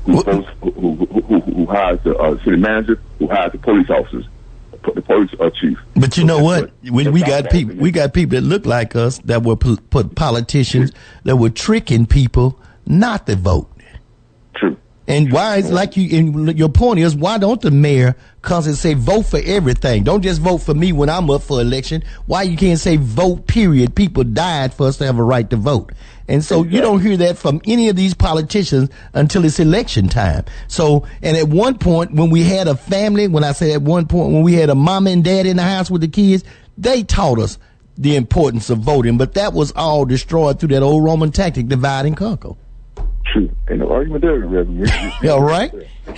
who votes, who, who, who, who, hires the uh, city manager, who hires the police officers, the police uh, chief. But you know what? We, we got people. We got people that look like us that were put politicians that were tricking people not to vote. And why is like you? And your point is why don't the mayor comes and say vote for everything? Don't just vote for me when I'm up for election. Why you can't say vote? Period. People died for us to have a right to vote. And so you don't hear that from any of these politicians until it's election time. So, and at one point when we had a family, when I say at one point when we had a mom and dad in the house with the kids, they taught us the importance of voting. But that was all destroyed through that old Roman tactic, divide and conquer. True. And the argument there, Reverend. All right.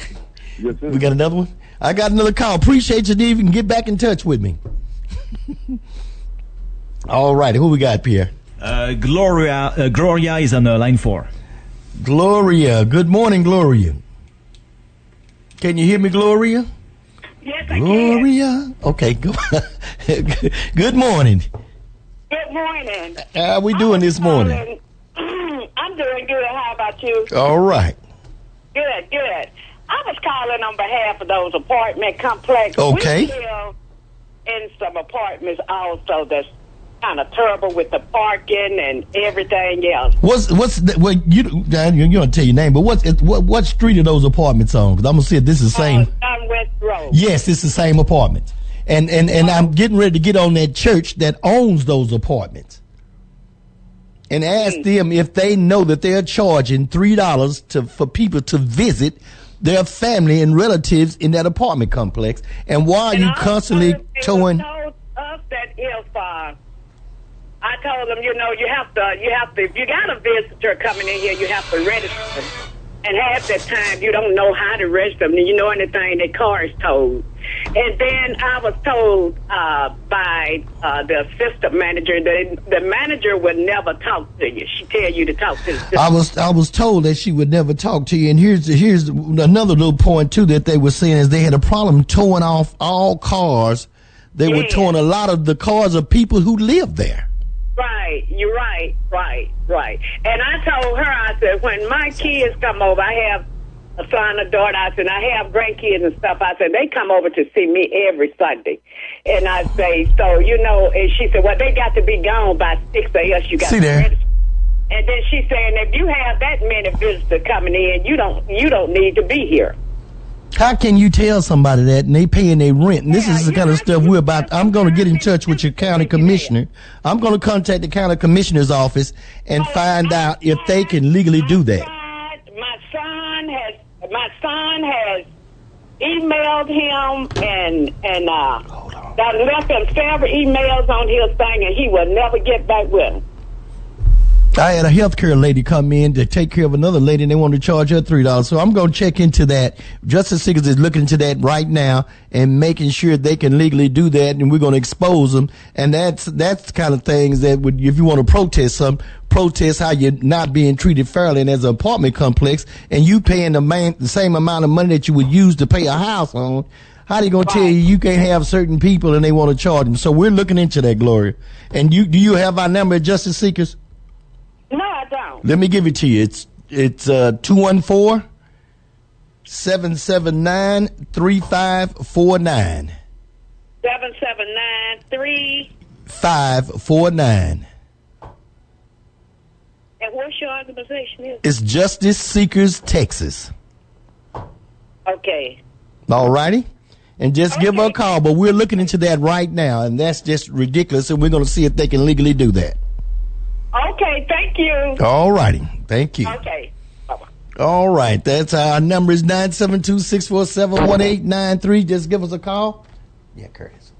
Yes, sir. We got another one. I got another call. Appreciate you, Steve. You can get back in touch with me. All right. Who we got, Pierre? Uh, Gloria, uh, Gloria is on uh, line four. Gloria. Good morning, Gloria. Can you hear me, Gloria? Yes, I can. Gloria. Okay. Good. good morning. Good morning. How we doing this morning? Calling- I'm doing good. How about you? All right. Good, good. I was calling on behalf of those apartment complexes. Okay. We live in some apartments also that's kind of terrible with the parking and everything else. What's what's the, well you you you don't tell your name, but what's it, what what street are those apartments on? Because I'm gonna see if this is the same. Uh, on West Road. Yes, it's the same apartment. And and and I'm getting ready to get on that church that owns those apartments. And ask them if they know that they're charging three dollars to for people to visit their family and relatives in that apartment complex. And why are And you also, constantly towing? told us that if uh, I told them, you know, you have to, you have to, if you got a visitor coming in here, you have to register. And half the time, you don't know how to register them. You know anything, the car is towed. And then I was told uh, by uh, the assistant manager that the manager would never talk to you. She tell you to talk to the I was I was told that she would never talk to you. And here's here's another little point too that they were saying is they had a problem towing off all cars. They were towing a lot of the cars of people who live there. Right, you're right, right, right. And I told her, I said, when my kids come over, I have a son, a daughter, I said, I have grandkids and stuff. I said, they come over to see me every Sunday. And I say, so, you know, and she said, well, they got to be gone by six or else you got See to there. register. And then she's saying, if you have that many visitors coming in, you don't, you don't need to be here. How can you tell somebody that and they paying their rent? And this Yeah, is the kind of stuff we're about. I'm going to get in touch with your county commissioner. I'm going to contact the county commissioner's office and oh, find out if they can legally do that. My son son has emailed him and and uh that left him several emails on his thing and he will never get back with him. I had a healthcare lady come in to take care of another lady, and they wanted to charge her three dollars. So I'm going to check into that. Justice Seekers is looking into that right now and making sure they can legally do that, and we're going to expose them. And that's that's the kind of things that would, if you want to protest some, protest how you're not being treated fairly, and as an apartment complex, and you paying the man the same amount of money that you would use to pay a house on. How they gonna tell you you can't have certain people and they want to charge them? So we're looking into that, Gloria. And you do you have our number, Justice Seekers? Let me give it to you. It's it's uh 214 779 3549. Seven seven nine three 549. and what's your organization is? It's Justice Seekers Texas. Okay. All righty? And just give her a call. But we're looking into that right now, and that's just ridiculous. And we're going to see if they can legally do that. Okay, thank you. All righty. Thank you. Okay. Bye-bye. All right. That's our number is 972 647 1893. Just give us a call. Yeah, Curtis.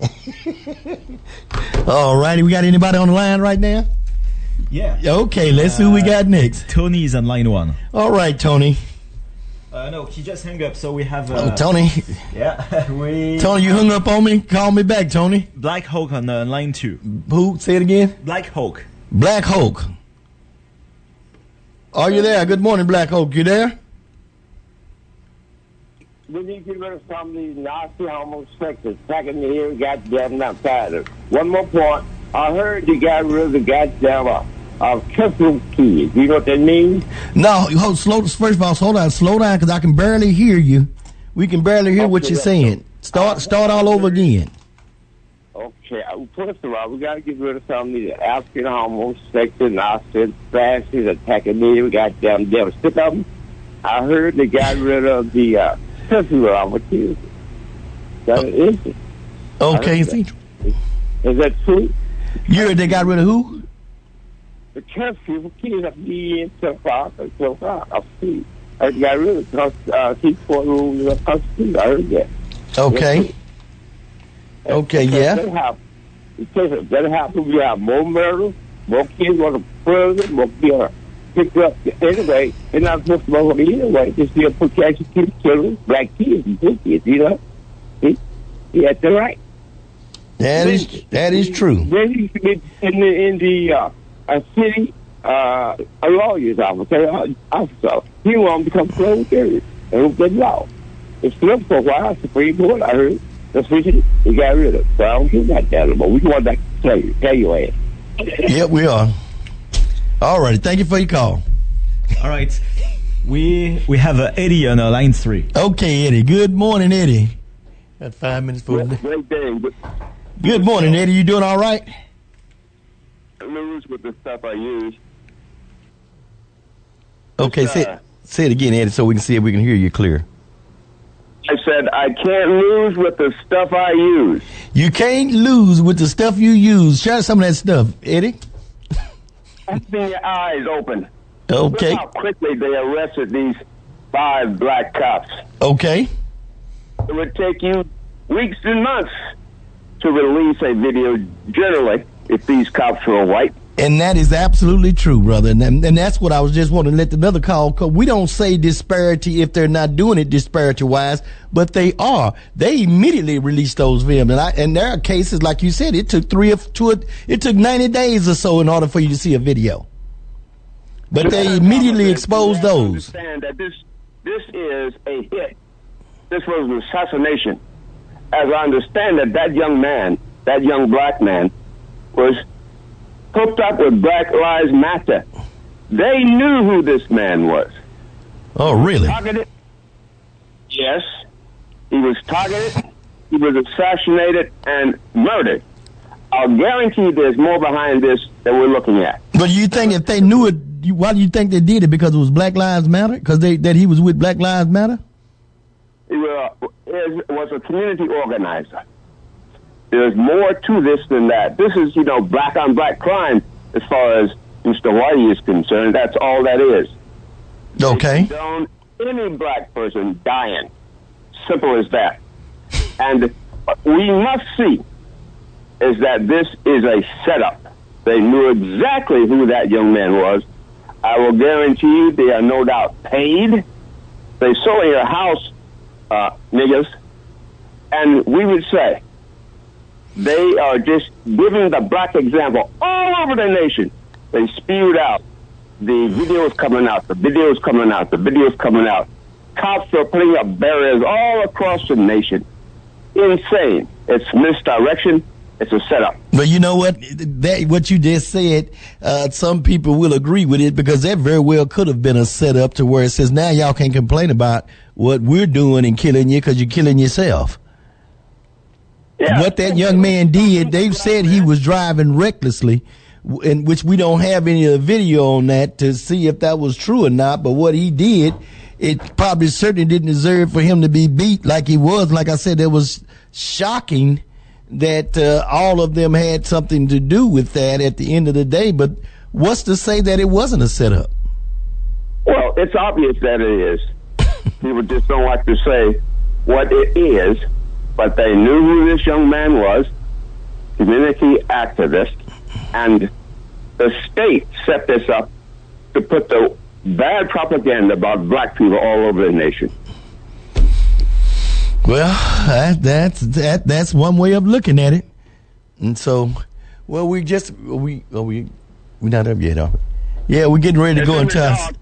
All righty. We got anybody on the line right now? Yeah. Okay, let's see who we uh, got next. Tony is on line one. All right, Tony. Uh, no, he just hung up, so we have. Uh, Oh, Tony. Yeah, we. Tony, you hung up on me? Call me back, Tony. Black Hawk on uh, line two. Who? Say it again. Black Hawk. Black Hulk. Are you there? Good morning, Black Hulk. You there? We need to get rid of some of these nasty homosexuals packing the here goddamn not tired of. it. One more point. I heard you got rid of the goddamn uh, uh, kissing kids. You know what that means? No, hold, slow. First of all, hold on, slow down, because I can barely hear you. We can barely hear what you're saying. Start, start all over again. Okay, uh, first of all, we got to get rid of some of these African homosexuals, nasty fascists attacking me. We goddamn devil. Sick of them. I heard they got rid of the uh, of kids. That is it. Okay, Is that true? you heard they got rid of who? The curfew for kids have to be in so far, so far. I see. I got rid of the uh, in the Constitution. I heard that. Okay. Okay, yeah. That happen. It that happen. We have more murders, more kids want to prison, more kids picked up. Anyway, they're not supposed to vote anyway. Just still put catch kids, children, black kids, and good kids. You know, he had the right. That is that is true. Then he used to be in the in the uh, a city uh, a lawyer's officer, uh, officer. He wanted to become closed area and get law. It's flipped for a while. Supreme Court, I heard. The Officially, he got rid of it. So I don't care about that anymore. We want that to tell you, tell your ass. Yep, we are. All right. Thank you for your call. All right. We we have uh, Eddie on uh, line three. Okay, Eddie. Good morning, Eddie. Got five minutes for Great, great day. Good Good morning, Eddie. You doing all right? News with the stuff I use. Okay, say, sir. say it again, Eddie, so we can see if we can hear you clear. I said I can't lose with the stuff I use. You can't lose with the stuff you use. Share some of that stuff, Eddie. Keeping your eyes open. Okay. Look how quickly they arrested these five black cops. Okay. It would take you weeks and months to release a video, generally, if these cops were white. And that is absolutely true, brother. And, and that's what I was just wanting to let another call. Cause we don't say disparity if they're not doing it disparity wise, but they are. They immediately released those films, and I and there are cases like you said. It took three or two. It took ninety days or so in order for you to see a video. But they immediately exposed those. Understand that this this is a hit. This was an assassination. As I understand it, that young man, that young black man, was hooked up with Black Lives Matter. They knew who this man was. Oh, really? Targeted. Yes, he was targeted. He was assassinated and murdered. I'll guarantee there's more behind this that we're looking at. But you think if they knew it, why do you think they did it? Because it was Black Lives Matter? Because they that he was with Black Lives Matter? He uh, was a community organizer. There's more to this than that. This is, you know, black on black crime as far as Mr. Whitey is concerned. That's all that is. Okay. Don't any black person dying. Simple as that. And we must see is that this is a setup. They knew exactly who that young man was. I will guarantee you they are no doubt paid. They sold your house, uh, niggas, and we would say they are just giving the black example all over the nation. They spewed out the videos coming out, the videos coming out, the videos coming out. Cops are putting up barriers all across the nation. Insane. It's misdirection. It's a setup. But you know what? That what you just said, uh, some people will agree with it because that very well could have been a setup to where it says now y'all can't complain about what we're doing and killing you because you're killing yourself. What that young man did, they've said he was driving recklessly, in which we don't have any of the video on that to see if that was true or not. But what he did, it probably certainly didn't deserve for him to be beat like he was. Like I said, it was shocking that uh, all of them had something to do with that at the end of the day. But what's to say that it wasn't a setup? Well, it's obvious that it is. People just don't like to say what it is, but they knew who this young man was, community activist, and the state set this up to put the bad propaganda about black people all over the nation. Well, that, that's that that's one way of looking at it. And so, well, we just we are we we not up yet, are we? Yeah, we're getting ready to It's go in into the our. dark.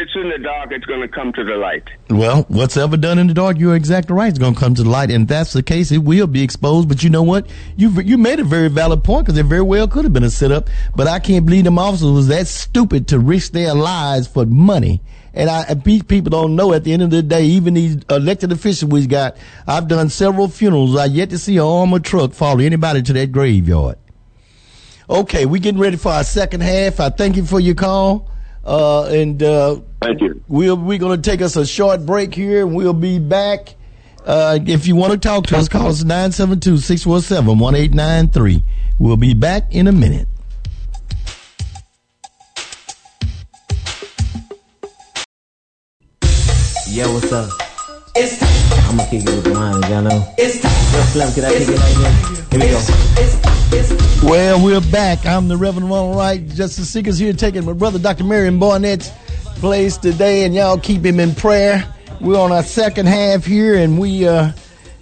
It's in the dark. It's going to come to the light. Well, what's ever done in the dark, you're exactly right. It's going to come to the light, and if that's the case, it will be exposed. But you know what? You you made a very valid point because it very well could have been a setup. But I can't believe them officers was that stupid to risk their lives for money. And I people don't know. At the end of the day, even these elected officials we got, I've done several funerals. I yet to see an armored truck follow anybody to that graveyard. Okay, we getting ready for our second half. I thank you for your call. Uh, and uh, thank you. We'll we're going to take us a short break here. and We'll be back. Uh, if you want to talk to us, call us 972-617-1893. We'll be back in a minute. Yeah, what's up? I'm gonna kick it with mine, y'all know. Yo, Slim, can I kick it like Here we go. Well, we're back. I'm the Reverend Ronald Wright. Justice Seekers here taking my brother Dr. Marion Barnett's place today, and y'all keep him in prayer. We're on our second half here, and we uh,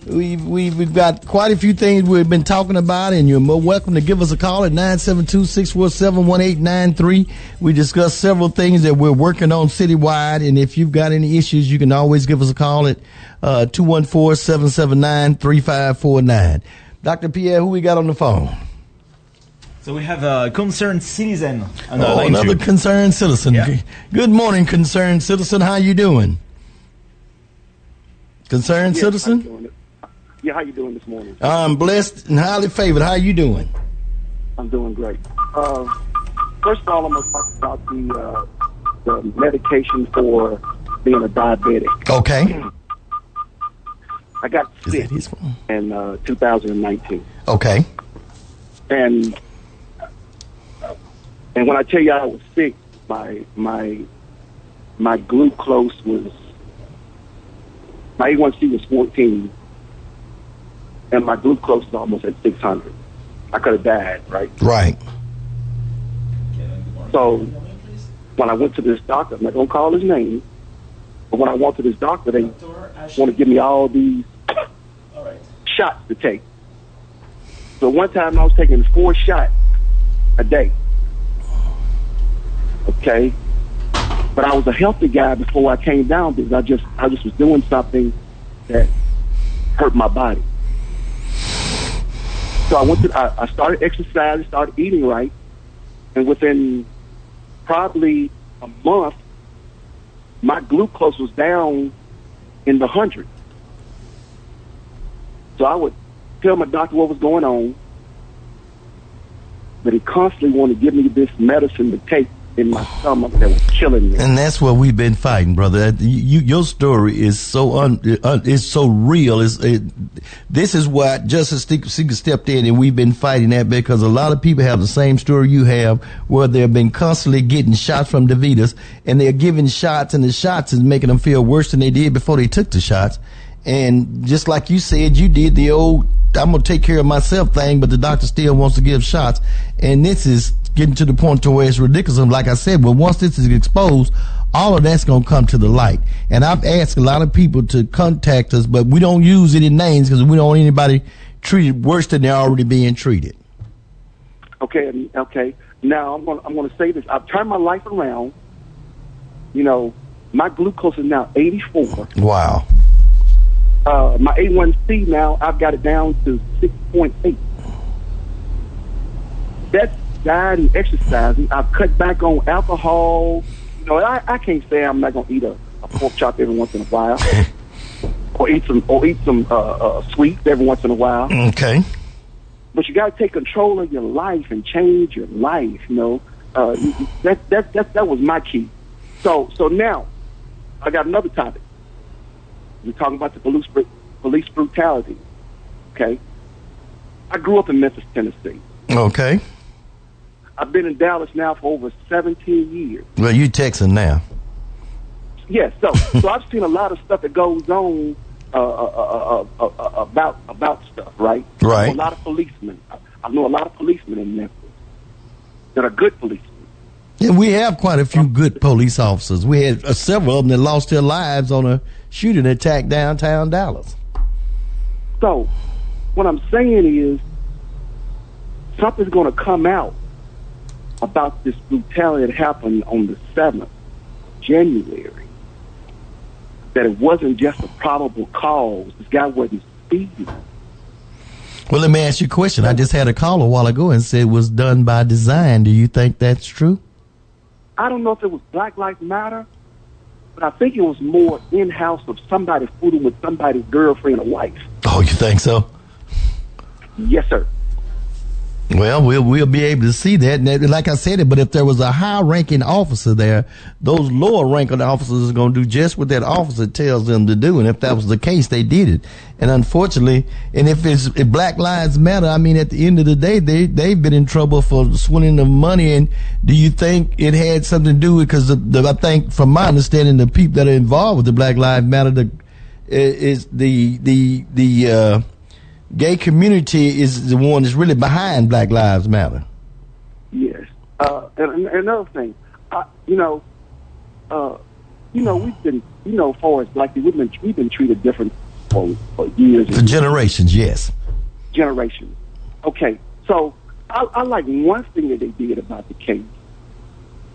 we we we've got quite a few things we've been talking about, and you're more welcome to give us a call at 972-647-1893. We discussed several things that we're working on citywide, and if you've got any issues, you can always give us a call at uh, 214-779-3549. Dr. Pierre, who we got on the phone? So we have a concerned citizen on Oh, line another two. concerned citizen. Yeah. Good morning, concerned citizen. How you doing? Concerned Yes, how you citizen? Yeah, how you doing this morning? I'm blessed and highly favored. How you doing? I'm doing great. Uh, first of all, I'm going to talk about the uh, the medication for being a diabetic. Okay. I got sick that his phone? in uh, 2019, Okay. and and when I tell you I was sick, my my my glucose was my A1C was 14, and my glucose was almost at 600. I could have died, right? Right. So when I went to this doctor, I'm not gonna call his name, but when I went to this doctor, they want to give me all these shots to take. So one time I was taking four shots a day. Okay, but I was a healthy guy before I came down because I just I just was doing something that hurt my body. So I went to I, I started exercising, started eating right, and within probably a month, my glucose was down in the hundreds. So I would tell my doctor what was going on, but he constantly wanted to give me this medicine to take in my stomach that was killing me. And that's what we've been fighting, brother. You, you, your story is so un, is so real. It's, it, this is why Justice Seeker stepped in, and we've been fighting that because a lot of people have the same story you have, where they've been constantly getting shots from DaVita's, and they're giving shots, and the shots is making them feel worse than they did before they took the shots. And just like you said, you did the old "I'm gonna take care of myself" thing, but the doctor still wants to give shots, and this is getting to the point to where it's ridiculous. And like I said, but once this is exposed, all of that's gonna come to the light. And I've asked a lot of people to contact us, but we don't use any names because we don't want anybody treated worse than they're already being treated. Okay, um, okay. Now I'm going. to I'm going to say this. I've turned my life around. You know, my glucose is now 84. Wow. Uh, my A1C now I've got it down to 6.8. That's diet and exercising. I've cut back on alcohol. You know, I, I can't say I'm not going to eat a, a pork chop every once in a while, or eat some or eat some uh, uh, sweets every once in a while. Okay. But you got to take control of your life and change your life. You know, uh, that that that that was my key. So so now, I got another topic. We're talking about the police police brutality. Okay, I grew up in Memphis, Tennessee. Okay. I've been in Dallas now for over 17 years. Well, you Texan now. Yes, so so I've seen a lot of stuff that goes on uh, uh, uh, uh, uh, about about stuff, right? I Right. know a lot of policemen. I, I know a lot of policemen in Memphis that are good policemen. And we have quite a few good police officers. We had uh, several of them that lost their lives on a shooting attack downtown Dallas. So what I'm saying is something's going to come out about this brutality that happened on the 7th January. That it wasn't just a probable cause. This guy wasn't speeding. Well, let me ask you a question. I just had a call a while ago and said it was done by design. Do you think that's true? I don't know if it was Black Lives Matter, but I think it was more in house of somebody fooling with somebody's girlfriend or wife. Oh, you think so? Yes, sir. Well, we'll we'll be able to see that. And like I said, it. But if there was a high-ranking officer there, those lower-ranking officers are going to do just what that officer tells them to do. And if that was the case, they did it. And unfortunately, and if it's if Black Lives Matter, I mean, at the end of the day, they they've been in trouble for swindling of money. And do you think it had something to do with? Because the, the, I think, from my understanding, the people that are involved with the Black Lives Matter, the is the the the uh, gay community is the one that's really behind Black Lives Matter. Yes. Uh, and, and another thing, I, you know, uh, you know, we've been, you know, as far as black people, we've been we've been treated different for, for years For generations, yes. generations. Okay, so I, I like one thing that they did about the case.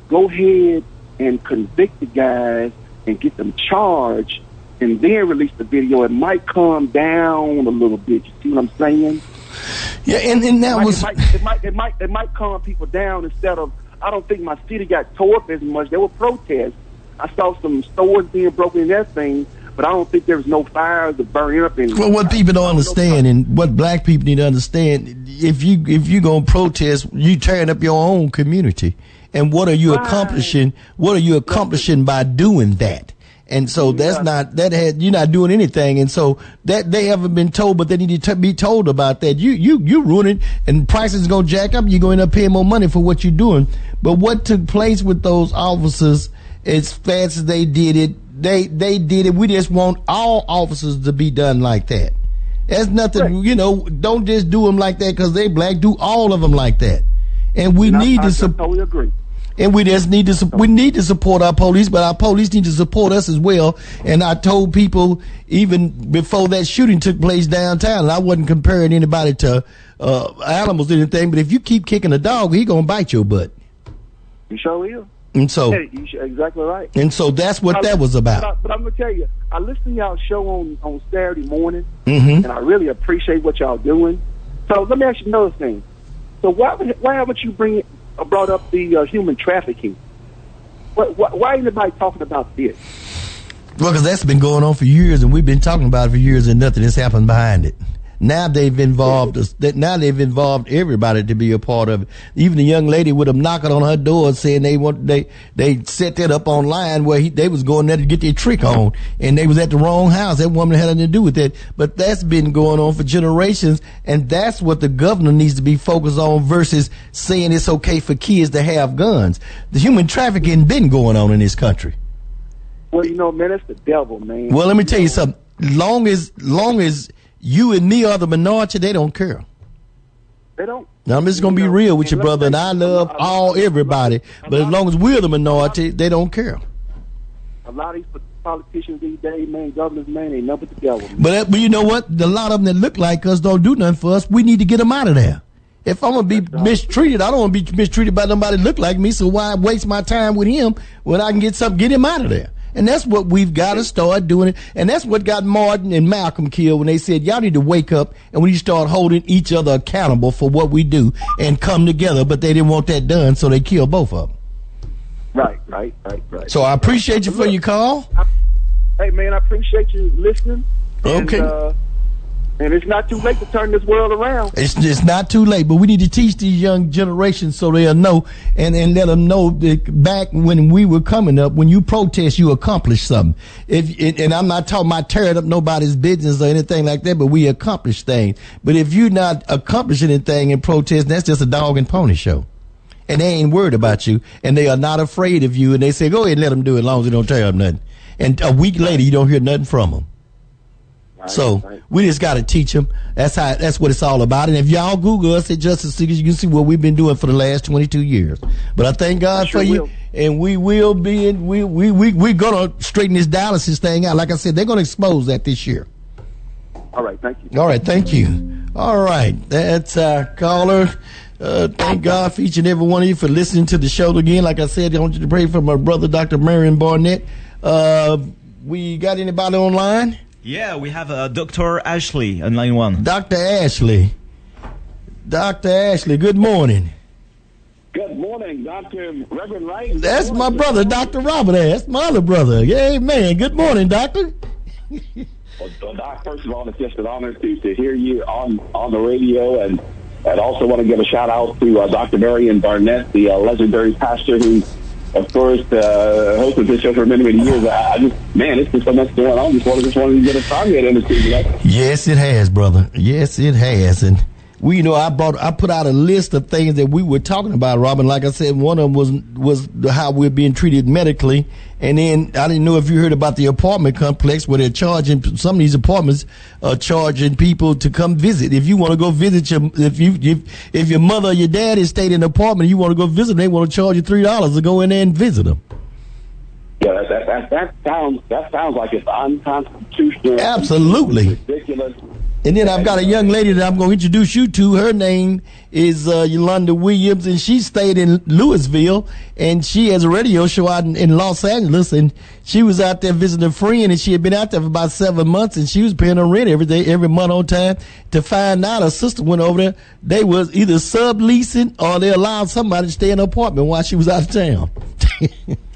Go ahead and convict the guys and get them charged, and then release the video. It might calm down a little bit. You see what I'm saying? Yeah, and, and that it might, was it might, it might it might it might calm people down instead of. I don't think my city got tore up as much. There were protests. I saw some stores being broken and everything, but I don't think there was no fires to burn up. And Well, what people don't understand, and what black people need to understand, if you if you gonna protest, you tearing up your own community. And what are you Right. accomplishing? What are you accomplishing by doing that? And so that's not that had you're not doing anything. And so that they haven't been told, but they need to t- be told about that. You you you ruining and prices gonna jack up. You're going to end up paying more money for what you're doing. But what took place with those officers, as fast as they did it, they they did it. We just want all officers to be done like that. That's nothing, you know. Don't just do them like that because they black. Do all of them like that. And we And need I, to I support. totally agree. And we just need to we need to support our police, but our police need to support us as well. And I told people even before that shooting took place downtown, and I wasn't comparing anybody to uh, animals or anything. But if you keep kicking a dog, he gonna bite your butt. You sure is. And so you sure, exactly right. and so that's what I- that was But, I, about. but I'm gonna tell you, I listened to y'all show on on Saturday morning, Mhm. and I really appreciate what y'all doing. So let me ask you another thing. So why would- why haven't you bring brought up the uh, human trafficking? What, why, why ain't nobody talking about this? Well, because that's been going on for years, and we've been talking about it for years, and nothing has happened behind it. Now they've involved Now they've involved everybody to be a part of it. Even the young lady with them knocking on her door saying they want they they set that up online where he, they was going there to get their trick on, and they was at the wrong house. That woman had nothing to do with that. But that's been going on for generations, and that's what the governor needs to be focused on versus saying it's okay for kids to have guns. The human trafficking been going on in this country. Well, you know, man, that's the devil, man. Well, let me tell you something. Long as long as you and me are the minority, they don't care. They don't. Now I'm just gonna be real with you, brother, and I love all everybody. But as long as we're the minority, they don't care. A lot of these politicians these days, man, governors, man, ain't nothing but the. But that- but you know what? A lot of them that look like us don't do nothing for us. We need to get them out of there. If I'm gonna be mistreated, I don't want to be mistreated by nobody that look like me. So why waste my time with him when I can get something, get him out of there? And that's what we've got to start doing. It. And that's what got Martin and Malcolm killed when they said, y'all need to wake up and we need to start holding each other accountable for what we do and come together. But they didn't want that done, so they killed both of them. Right, right, right, right. So I appreciate you for your call. Hey, man, I appreciate you listening. And, Okay. Uh, and it's not too late to turn this world around. It's it's not too late, but we need to teach these young generations so they'll know and, and let them know that back when we were coming up, when you protest, you accomplish something. If and and I'm not talking about tearing up nobody's business or anything like that, but we accomplish things. But if you're not accomplishing anything in protest, that's just a dog and pony show. And they ain't worried about you, and they are not afraid of you, and they say, "Go ahead, and let them do it, as long as they don't tear up nothing." And a week later, you don't hear nothing from them. So we just got to teach them. That's how. That's what it's all about. And if y'all Google us at Justice Seekers, you can see what we've been doing for the last 22 years. But I thank God sure for you, and we will be. In, we we we we're gonna straighten this dialysis thing out. Like I said, they're gonna expose that this year. All right, thank you. All right, thank you. All right, that's uh, caller. Uh, thank God for each and every one of you for listening to the show again. Like I said, I want you to pray for my brother, Dr. Marion Barnett. Uh, we got anybody online? Yeah, we have uh, Dr. Ashley on line one. Dr. Ashley. Dr. Ashley, good morning. Good morning, Dr. Reverend Wright. That's my brother, Dr. Robert. That's my other brother. Yeah, man. Good morning, Doctor. Well, Doc, first of all, it's just an honor to, to hear you on, on the radio and I'd also want to give a shout out to uh, Dr. Marion Barnett, the uh, legendary pastor who, of course, uh, hosted this show for many, many years. I, I just, man, it's just so much going on. Just wanted, just wanted to get a comment in the know? Yes, it has, brother. Yes, it has. And we, you know, I brought, I put out a list of things that we were talking about, Robin. Like I said, one of them was was how we're being treated medically, and then I didn't know if you heard about the apartment complex where they're charging some of these apartments are charging people to come visit. If you want to go visit your, if you if if your mother or your dad is staying in an apartment, and you want to go visit them, they want to charge you three dollars to go in there and visit them. Yeah, that, that that that sounds that sounds like it's unconstitutional. Absolutely ridiculous. And then I've got a young lady that I'm going to introduce you to. Her name is uh, Yolanda Williams, and she stayed in Louisville, and she has a radio show out in, in, Los Angeles, and she was out there visiting a friend, and she had been out there for about seven months, and she was paying her rent every day, every month on time. To find out, her sister went over there. They was either subleasing or they allowed somebody to stay in an apartment while she was out of town.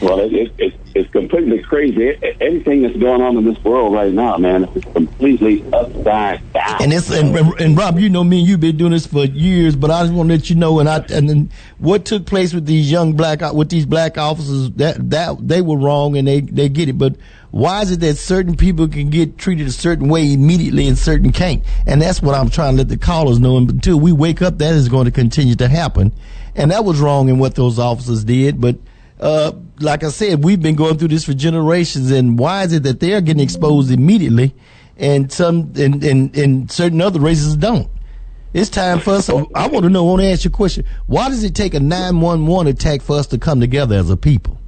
Well, it, it, it, it's completely crazy. Everything that's going on in this world right now, man, is completely upside down. And it's and, and Rob, you know me, you've been doing this for years, but I just want to let you know, and I and what took place with these young black with these black officers that that they were wrong and they they get it, but why is it that certain people can get treated a certain way immediately and certain can't? And that's what I'm trying to let the callers know. And until we wake up, that is going to continue to happen. And that was wrong in what those officers did, but uh, like I said, we've been going through this for generations, and why is it that they're getting exposed immediately, and some and and, and certain other races don't? It's time for us. I want to know. I want to ask you a question. Why does it take a nine one one attack for us to come together as a people?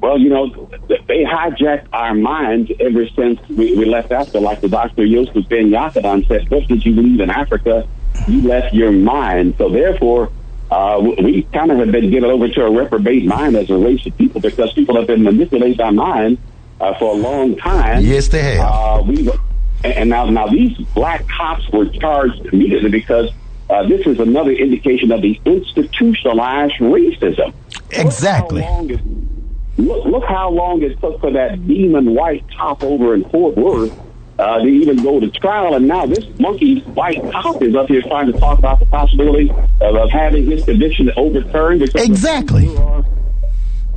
Well, you know, they hijacked our minds ever since we, we left Africa. Like the Dr. Yosef Ben-Jochannan said, just as you leave in Africa, you left your mind. So therefore, uh, we kind of have been given over to a reprobate mind as a race of people because people have been manipulating our mind uh, for a long time. Yes, they have. Uh, we and now now these black cops were charged immediately because uh, this is another indication of the institutionalized racism. Exactly. Look how, long it, look, look how long it took for that demon white cop over in Fort Worth uh, to even go to trial. And now this monkey white cop is up here trying to talk about the possibility of, of having his conviction overturned. Exactly.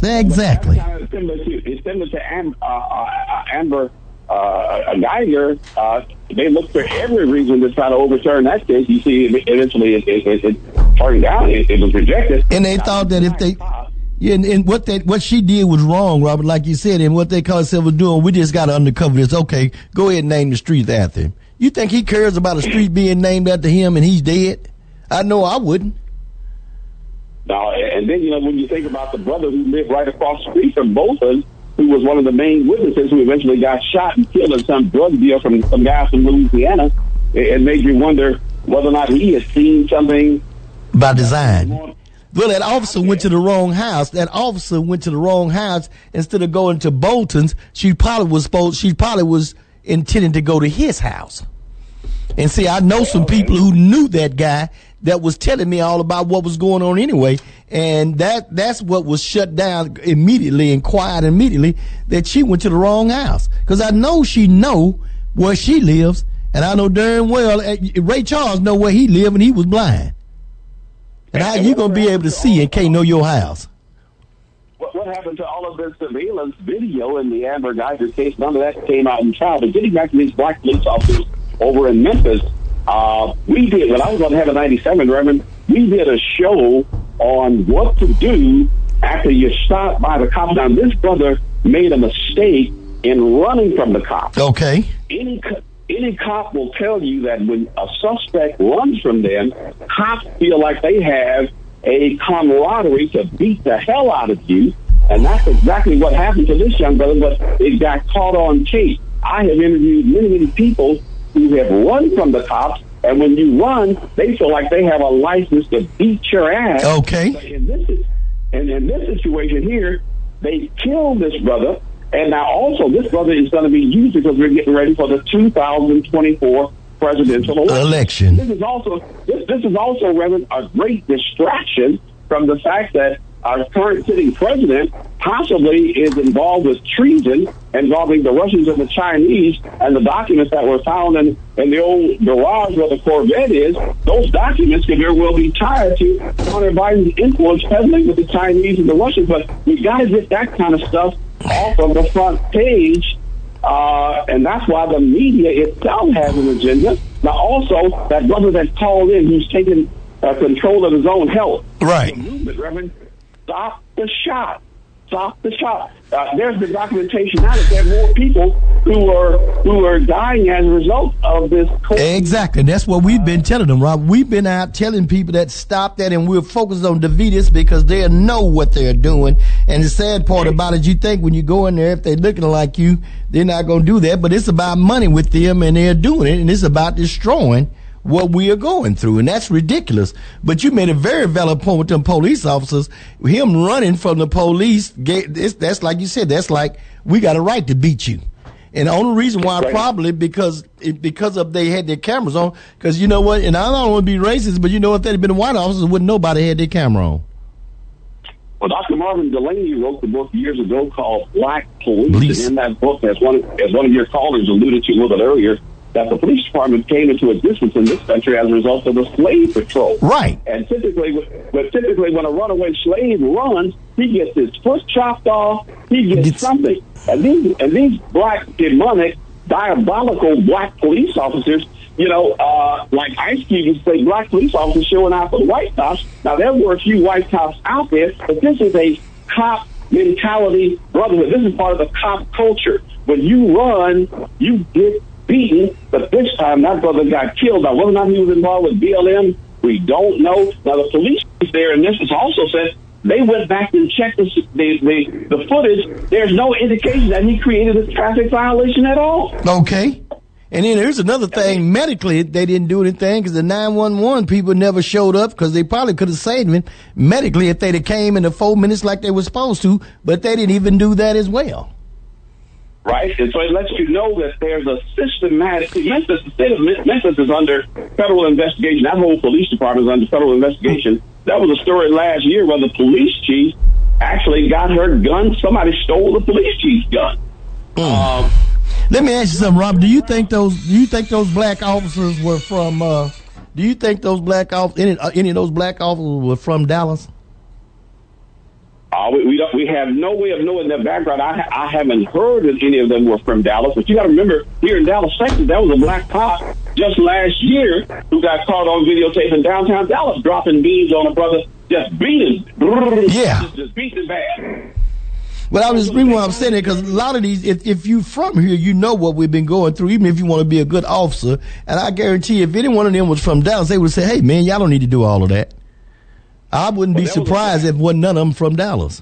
Exactly. It's similar to, it's similar to Am, uh, uh, Amber uh, Guyger. Uh, they looked for every reason to try to overturn that case. You see, eventually it, it, it, it turned down. It, it was rejected. And they thought that if they yeah, and, and, what that what she did was wrong, Robert, like you said, and what they call themselves doing, we just got to undercover this. Okay, go ahead and name the street after him. You think he cares about a street being named after him and he's dead? I know I wouldn't. Now, and then you know when you think about the brother who lived right across the street from both of us, who was one of the main witnesses who eventually got shot and killed in some drug deal from some guys from Louisiana, it, it made you wonder whether or not he had seen something by design. Well, that officer went to the wrong house. That officer went to the wrong house instead of going to Botham's. She probably was supposed. She probably was intending to go to his house. And see, I know some people who knew that guy that was telling me all about what was going on anyway, and that that's what was shut down immediately and quiet immediately. That she went to the wrong house because I know she know where she lives, and I know darn well eh, Ray Charles know where he lived, and he was blind. And how you gonna be able to see and can't know your house? What, what happened to all of the surveillance video in the Amber Guyger case? None of that came out in trial. But getting back to these black police officers over in Memphis, uh, we did when I was on Heaven 97, Reverend. We did a show on what to do after you're stopped by the cops. Now, this brother made a mistake in running from the cops. Okay. Any any cop will tell you that when a suspect runs from them, cops feel like they have a camaraderie to beat the hell out of you. And that's exactly what happened to this young brother, but it got caught on tape. I have interviewed many, many people who have run from the cops, and when you run, they feel like they have a license to beat your ass. Okay. But in this, and in this situation here, they killed this brother and now also this brother is going to be used because we're getting ready for the 2024 presidential election. election. This is also this, this is also Reverend, a great distraction from the fact that our current sitting president possibly is involved with treason involving the Russians and the Chinese and the documents that were found in, in the old garage where the Corvette is, those documents could very well be tied to Hunter Biden's influence heavily with the Chinese and the Russians. But we got to get that kind of stuff off of the front page. Uh, and that's why the media itself has an agenda. Now, also, that brother that called in who's taking uh, control of his own health. Right. The movement, Reverend, stop the shot. Stop the shot. Uh, there's the documentation now that there are more people who are who are dying as a result of this. COVID. Exactly. And that's what we've been telling them, Rob. We've been out telling people that stop that and we're focused on DaVita's because they know what they're doing. And the sad part about it, you think when you go in there, if they're looking like you, they're not going to do that. But it's about money with them and they're doing it. And it's about destroying what we are going through, and that's ridiculous. But you made a very valid point with them police officers. Him running from the police, that's like you said, that's like we got a right to beat you. And the only reason why right. probably because because of they had their cameras on. Because you know what, and I don't want to be racist, but you know if they'd been white officers, wouldn't nobody had their camera on. Well, Dr. Marvin Dulaney wrote the book years ago called Black Police. Police. And in that book, as one as one of your callers alluded to a little bit earlier, that the police department came into existence in this country as a result of the slave patrol. Right. And typically, but typically when a runaway slave runs, he gets his foot chopped off, he gets it's, something. And these and these black demonic, diabolical black police officers, you know, uh, like Ice Cube used to say, black police officers showing out for the white cops. Now there were a few white cops out there, but this is a cop mentality brotherhood. This is part of the cop culture. When you run, you get beaten, but this time that brother got killed. Now, whether or not he was involved with BLM, we don't know. Now, the police there, and this is also said, they went back and checked the, the, the, the footage. There's no indication that he created a traffic violation at all. Okay. And then here's another thing. Medically, they didn't do anything because the 911 people never showed up because they probably could have saved him medically if they'd have came in the four minutes like they were supposed to, but they didn't even do that as well right? And so it lets you know that there's a systematic. Memphis, the state of Memphis is under federal investigation. That whole police department is under federal investigation. That was a story last year where the police chief actually got her gun. Somebody stole the police chief's gun. Mm. Um, Let me ask you something, Rob. Do you think those? Do you think those black officers were from? Uh, do you think those black off any uh, any of those black officers were from Dallas? Uh, we, we, don't, we have no way of knowing their background. I, I haven't heard that any of them were from Dallas, but you got to remember here in Dallas, Texas, there was a black cop just last year who got caught on videotape in downtown Dallas dropping beans on a brother, just beating, yeah, just, just beating bad. But I was just reason why I'm saying because a lot of these, if, if you from here, you know what we've been going through. Even if you want to be a good officer, and I guarantee, if any one of them was from Dallas, they would say, "Hey, man, y'all don't need to do all of that." I wouldn't well, be surprised if wasn't none of them from Dallas.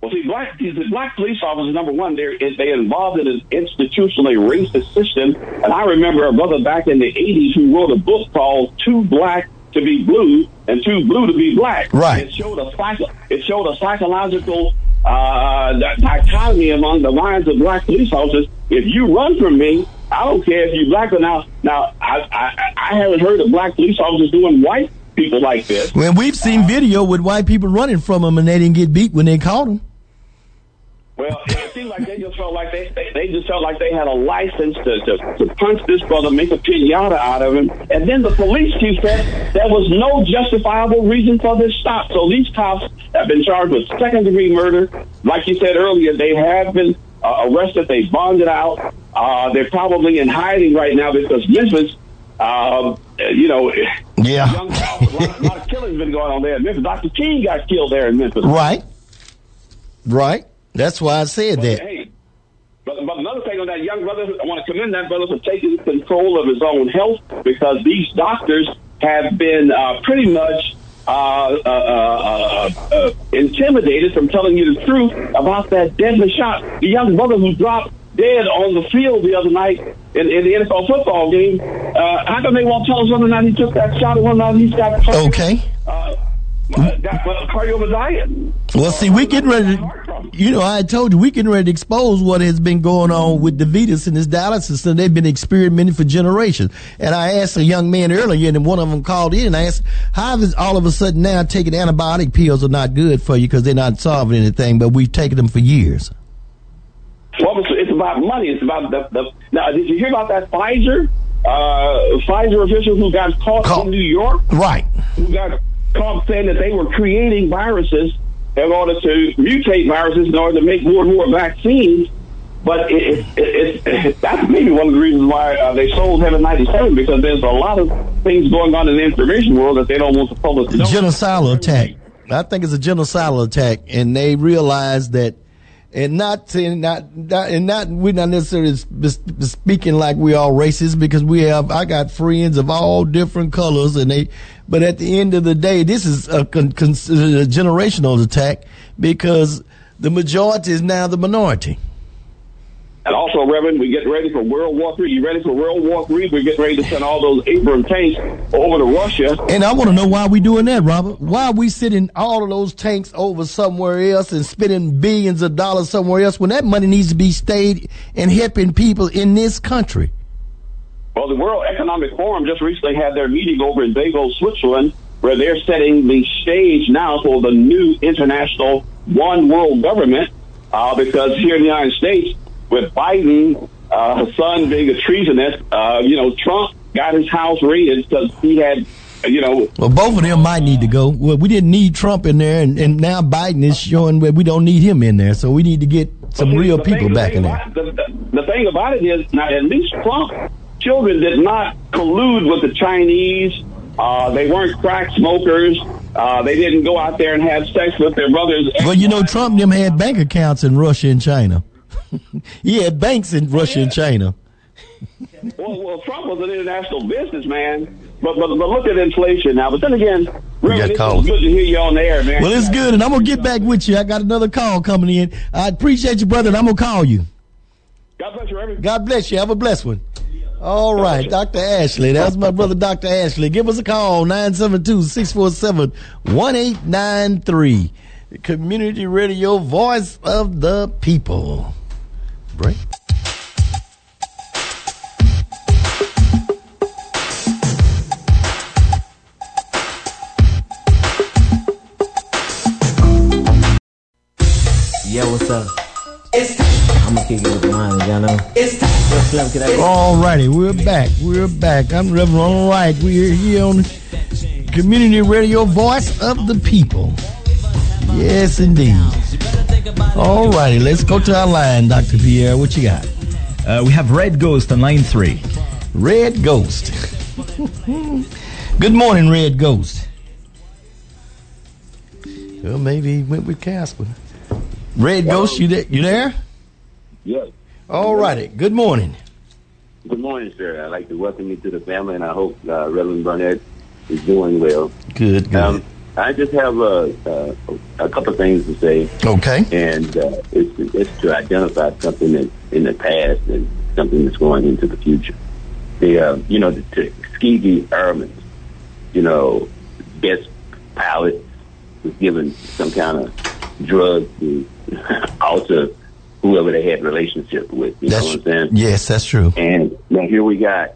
Well, see, black the black police officers, number one, they're they involved in an institutionally racist system. And I remember a brother back in the '80s who wrote a book called "Too Black to Be Blue" and "Too Blue to Be Black." Right. It showed a psycho- it showed a psychological uh, dichotomy among the minds of black police officers. If you run from me, I don't care if you're black or now. Now, I, I I haven't heard of black police officers doing white people like this. When we've seen video with white people running from them and they didn't get beat when they caught them. Well, it seemed like they just felt like they, they, they just felt like they had a license to, to, to punch this brother, make a pinata out of him. And then the police chief said there was no justifiable reason for this stop. So these cops have been charged with second degree murder. Like you said earlier, they have been uh, arrested. They bonded out. Uh, they're probably in hiding right now because Memphis um, you know, yeah, young, a, lot, a lot of killings been going on there in Memphis. Dr. King got killed there in Memphis. Right, right. That's why I said but, that. Hey, but, but another thing on that young brother, I want to commend that brother for taking control of his own health because these doctors have been uh, pretty much uh uh, uh, uh, uh, intimidated from telling you the truth about that deadly shot. The young brother who dropped dead on the field the other night in, in the NFL football game. Uh, how come they won't tell us whether or not he took that shot or whether or not he's got cardio, okay? Uh, got cardiomyopathy? Well, see, we getting ready. To, You know, I told you we can ready to expose what has been going on with DaVita's and this dialysis, and they've been experimenting for generations. And I asked a young man earlier, and one of them called in, and I asked, "How is all of a sudden now taking antibiotic pills are not good for you because they're not solving anything, but we've taken them for years." Well, about money. It's about the, the. Now, did you hear about that Pfizer? Uh, Pfizer official who got caught in New York, right? Who got caught saying that they were creating viruses in order to mutate viruses in order to make more and more vaccines. But it, it, it, it that's maybe one of the reasons why uh, they sold Heaven 97 because there's a lot of things going on in the information world that they don't want the public to know. Genocidal attack. I think it's a genocidal attack, and they realize that and not saying not, not and not we're not necessarily speaking like we all racist because we have I got friends of all different colors and they but at the end of the day this is a, a generational attack because the majority is now the minority. And also, Reverend, we get ready for World War Three. You ready for World War Three? We're getting ready to send all those Abrams tanks over to Russia. And I want to know why we're doing that, Robert. Why are we sending all of those tanks over somewhere else and spending billions of dollars somewhere else when that money needs to be stayed and helping people in this country? Well, the World Economic Forum just recently had their meeting over in Davos, Switzerland, where they're setting the stage now for the new international one world government. Uh, because here in the United States, with Biden, uh, son being a treasonous, uh, you know, Trump got his house raided because he had, you know. Well, both of them might need to go. Well, we didn't need Trump in there, and, and now Biden is showing that we don't need him in there. So we need to get some real the people thing, back the in there. The, the, the thing about it is, now at least Trump children did not collude with the Chinese. Uh, they weren't crack smokers. Uh, they didn't go out there and have sex with their brothers. Well, you know, Trump them had bank accounts in Russia and China. he had banks in Russia and China. well, well, Trump was an international businessman, but, but but look at inflation now. But then again, really, it's good to hear you on the air, man. Well, it's good, and I'm gonna get back with you. I got another call coming in. I appreciate you, brother, and I'm gonna call you. God bless you, Reverend. God bless you. Have a blessed one. All right, Dr. Ashley. That was my brother, Dr. Ashley. Give us a call, 972-647-1893. Community Radio, voice of the people. Break. Yeah, what's up? I'm gonna kick it with mine, y'all know. All righty, we're back. We're back. I'm Reverend All right. We're here on Community Radio, voice of the people. Yes, indeed. All righty, let's go to our line, Dr. Pierre. What you got? Uh, we have Red Ghost on line three. Red Ghost. Good morning, Red Ghost. Well, maybe he went with Casper. Red Ghost, you there? You there? Yes. All righty. Good morning. Good morning, sir. I'd like to welcome you to the family, and I hope uh, Reverend Burnett is doing well. Good, good. Um, I just have a, uh, a couple of things to say. Okay. And uh, it's, it's to identify something that's in the past and something that's going into the future. The, uh, you know, the Tuskegee Airmen, you know, best pilot was given some kind of drug to alter whoever they had relationship with. You that's, know what I'm saying? Yes, that's true. And now here we got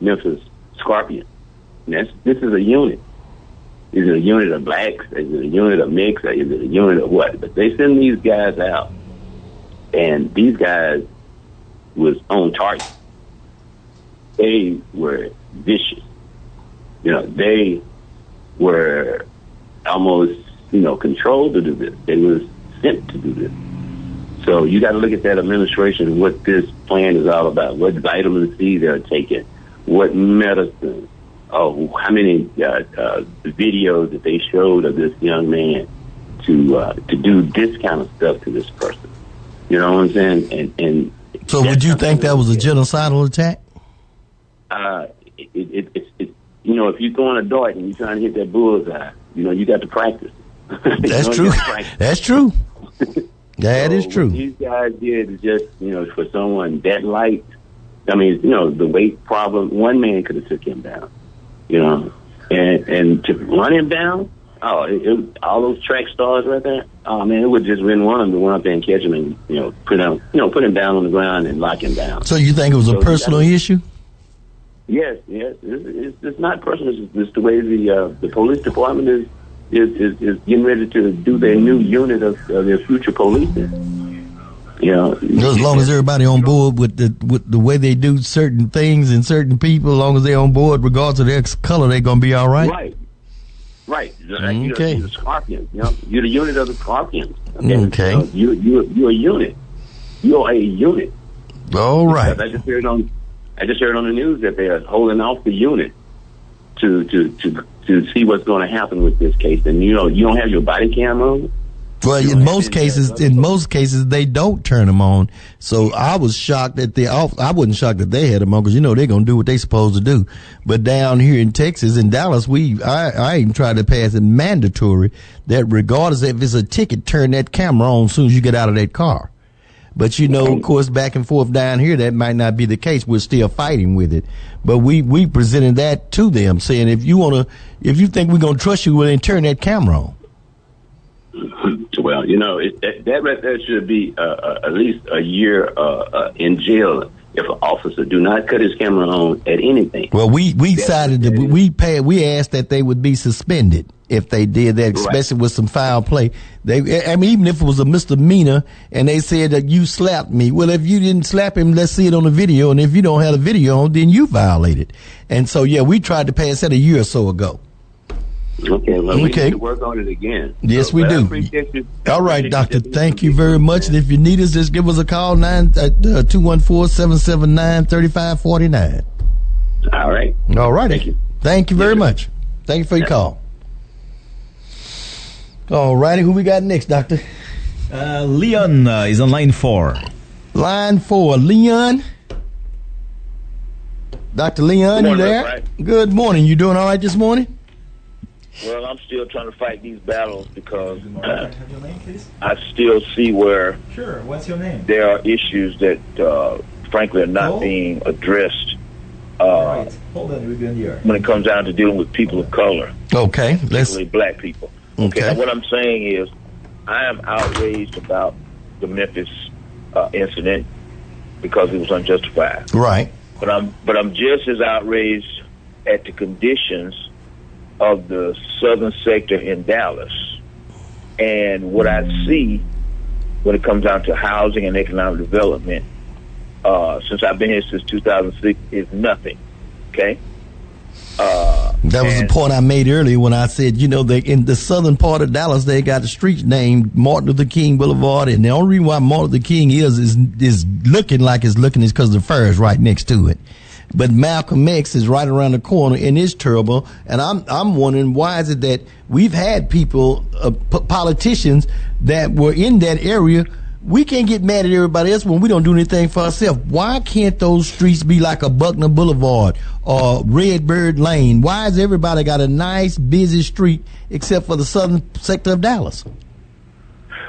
Memphis Scorpion. That's, this is a unit. Is it a unit of blacks? Is it a unit of mixed? Is it a unit of what? But they send these guys out, and these guys was on target. They were vicious. You know, they were almost, you know, controlled to do this. They was sent to do this. So you got to look at that administration, what this plan is all about, what vitamin C they're taking, what medicine, oh, how many uh, uh, videos that they showed of this young man to uh, to do this kind of stuff to this person. You know what I'm saying? And and so, would you think that was a genocidal attack? Uh, it, it, it, it, you know, if you're throwing a dart and you're trying to hit that bullseye, you know, you got to practice. That's know, true. Practice. That's true. That so is true. these guys did is just, you know, for someone that light. I mean, you know, the weight problem. One man could have took him down you know, and and to run him down, Oh, it, it, all those track stars right there. Oh man, it would just been one of them to run up there and catch him and you know put him, you know, put him down on the ground and lock him down. So you think it was a So personal that- issue? Yes, yes. It's, it's, it's not personal. It's just the way the uh, the police department is, is is is getting ready to do their new unit of, of their future policing. You know, As long as everybody on board with the with the way they do certain things and certain people, as long as they're on board, regardless of their color, they're gonna be all right. Right. Right. Okay. you're the scorpion. You know, you're the unit of the scorpions. Okay. So you you you're a unit. You're a unit. All right. Because I just heard on I just heard on the news that they are holding off the unit to to to to see what's going to happen with this case. And you know, you don't have your body cam on. Well, in most cases, in most cases, they don't turn them on. So I was shocked that they. I wasn't shocked that they had them on because you know they're gonna do what they supposed to do. But down here in Texas, in Dallas, we I, I even tried to pass it mandatory that regardless if it's a ticket, turn that camera on as soon as you get out of that car. But you know, of course, back and forth down here, that might not be the case. We're still fighting with it. But we we presented that to them, saying if you want to, if you think we're gonna trust you, well, then turn that camera on. Well, you know, it, that, that right there should be uh, uh, at least a year uh, uh, in jail if an officer do not cut his camera on at anything. Well, we we decided that we paid. We asked that they would be suspended if they did that, especially with some foul play. They, I mean, even if it was a misdemeanor, and they said that you slapped me. Well, if you didn't slap him, let's see it on the video. And if you don't have a video on, then you violated. And so, yeah, we tried to pass that a year or so ago. Okay, well, we Okay. need to work on it again. Yes, So, we do. you. All right, doctor. Thank you very much. And if you need us, just give us a call nine uh, two one four seven seven nine thirty five forty nine. All right. All right. Thank you. Thank you very much. Thank you for your call. All righty. Who we got next, doctor? Uh, Leon uh, is on line four. Line four, Leon. Dr. Leon, Good you there? Reverend. Good morning. You doing all right this morning? Well, I'm still trying to fight these battles because I still see where Sure. What's your name? there are issues that, uh, frankly, are not Oh. being addressed uh, Hold on, we're going here. when it comes down to dealing with people of color, Okay. Let's. black people. Okay. Now, what I'm saying is, I am outraged about the Memphis uh, incident because it was unjustified. Right. But I'm but I'm just as outraged at the conditions of the southern sector in Dallas and what I see when it comes down to housing and economic development. Uh, since I've been here since 2006, is nothing. Okay. Uh, That was the point I made earlier when I said, you know, they in the southern part of Dallas, they got the street named Martin Luther King Boulevard, and the only reason why Martin Luther King is is is looking like it's looking is because the fair is right next to it. But Malcolm X is right around the corner and is terrible. And I'm I'm wondering why is it that we've had people, uh, p- politicians that were in that area. We can't get mad at everybody else when we don't do anything for ourselves. Why can't those streets be like a Buckner Boulevard or Redbird Lane? Why has everybody got a nice busy street except for the southern sector of Dallas?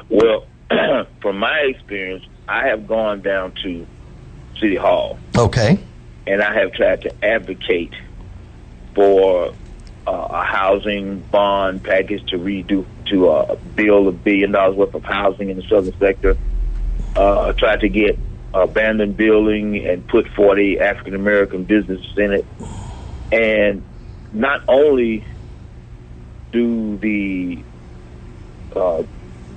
well, from my experience, I have gone down to City Hall Okay. And I have tried to advocate for uh, a housing bond package to redo to uh, build a billion dollars worth of housing in the southern sector. Uh, tried to get abandoned building and put 40 African American businesses in it. And not only do the uh,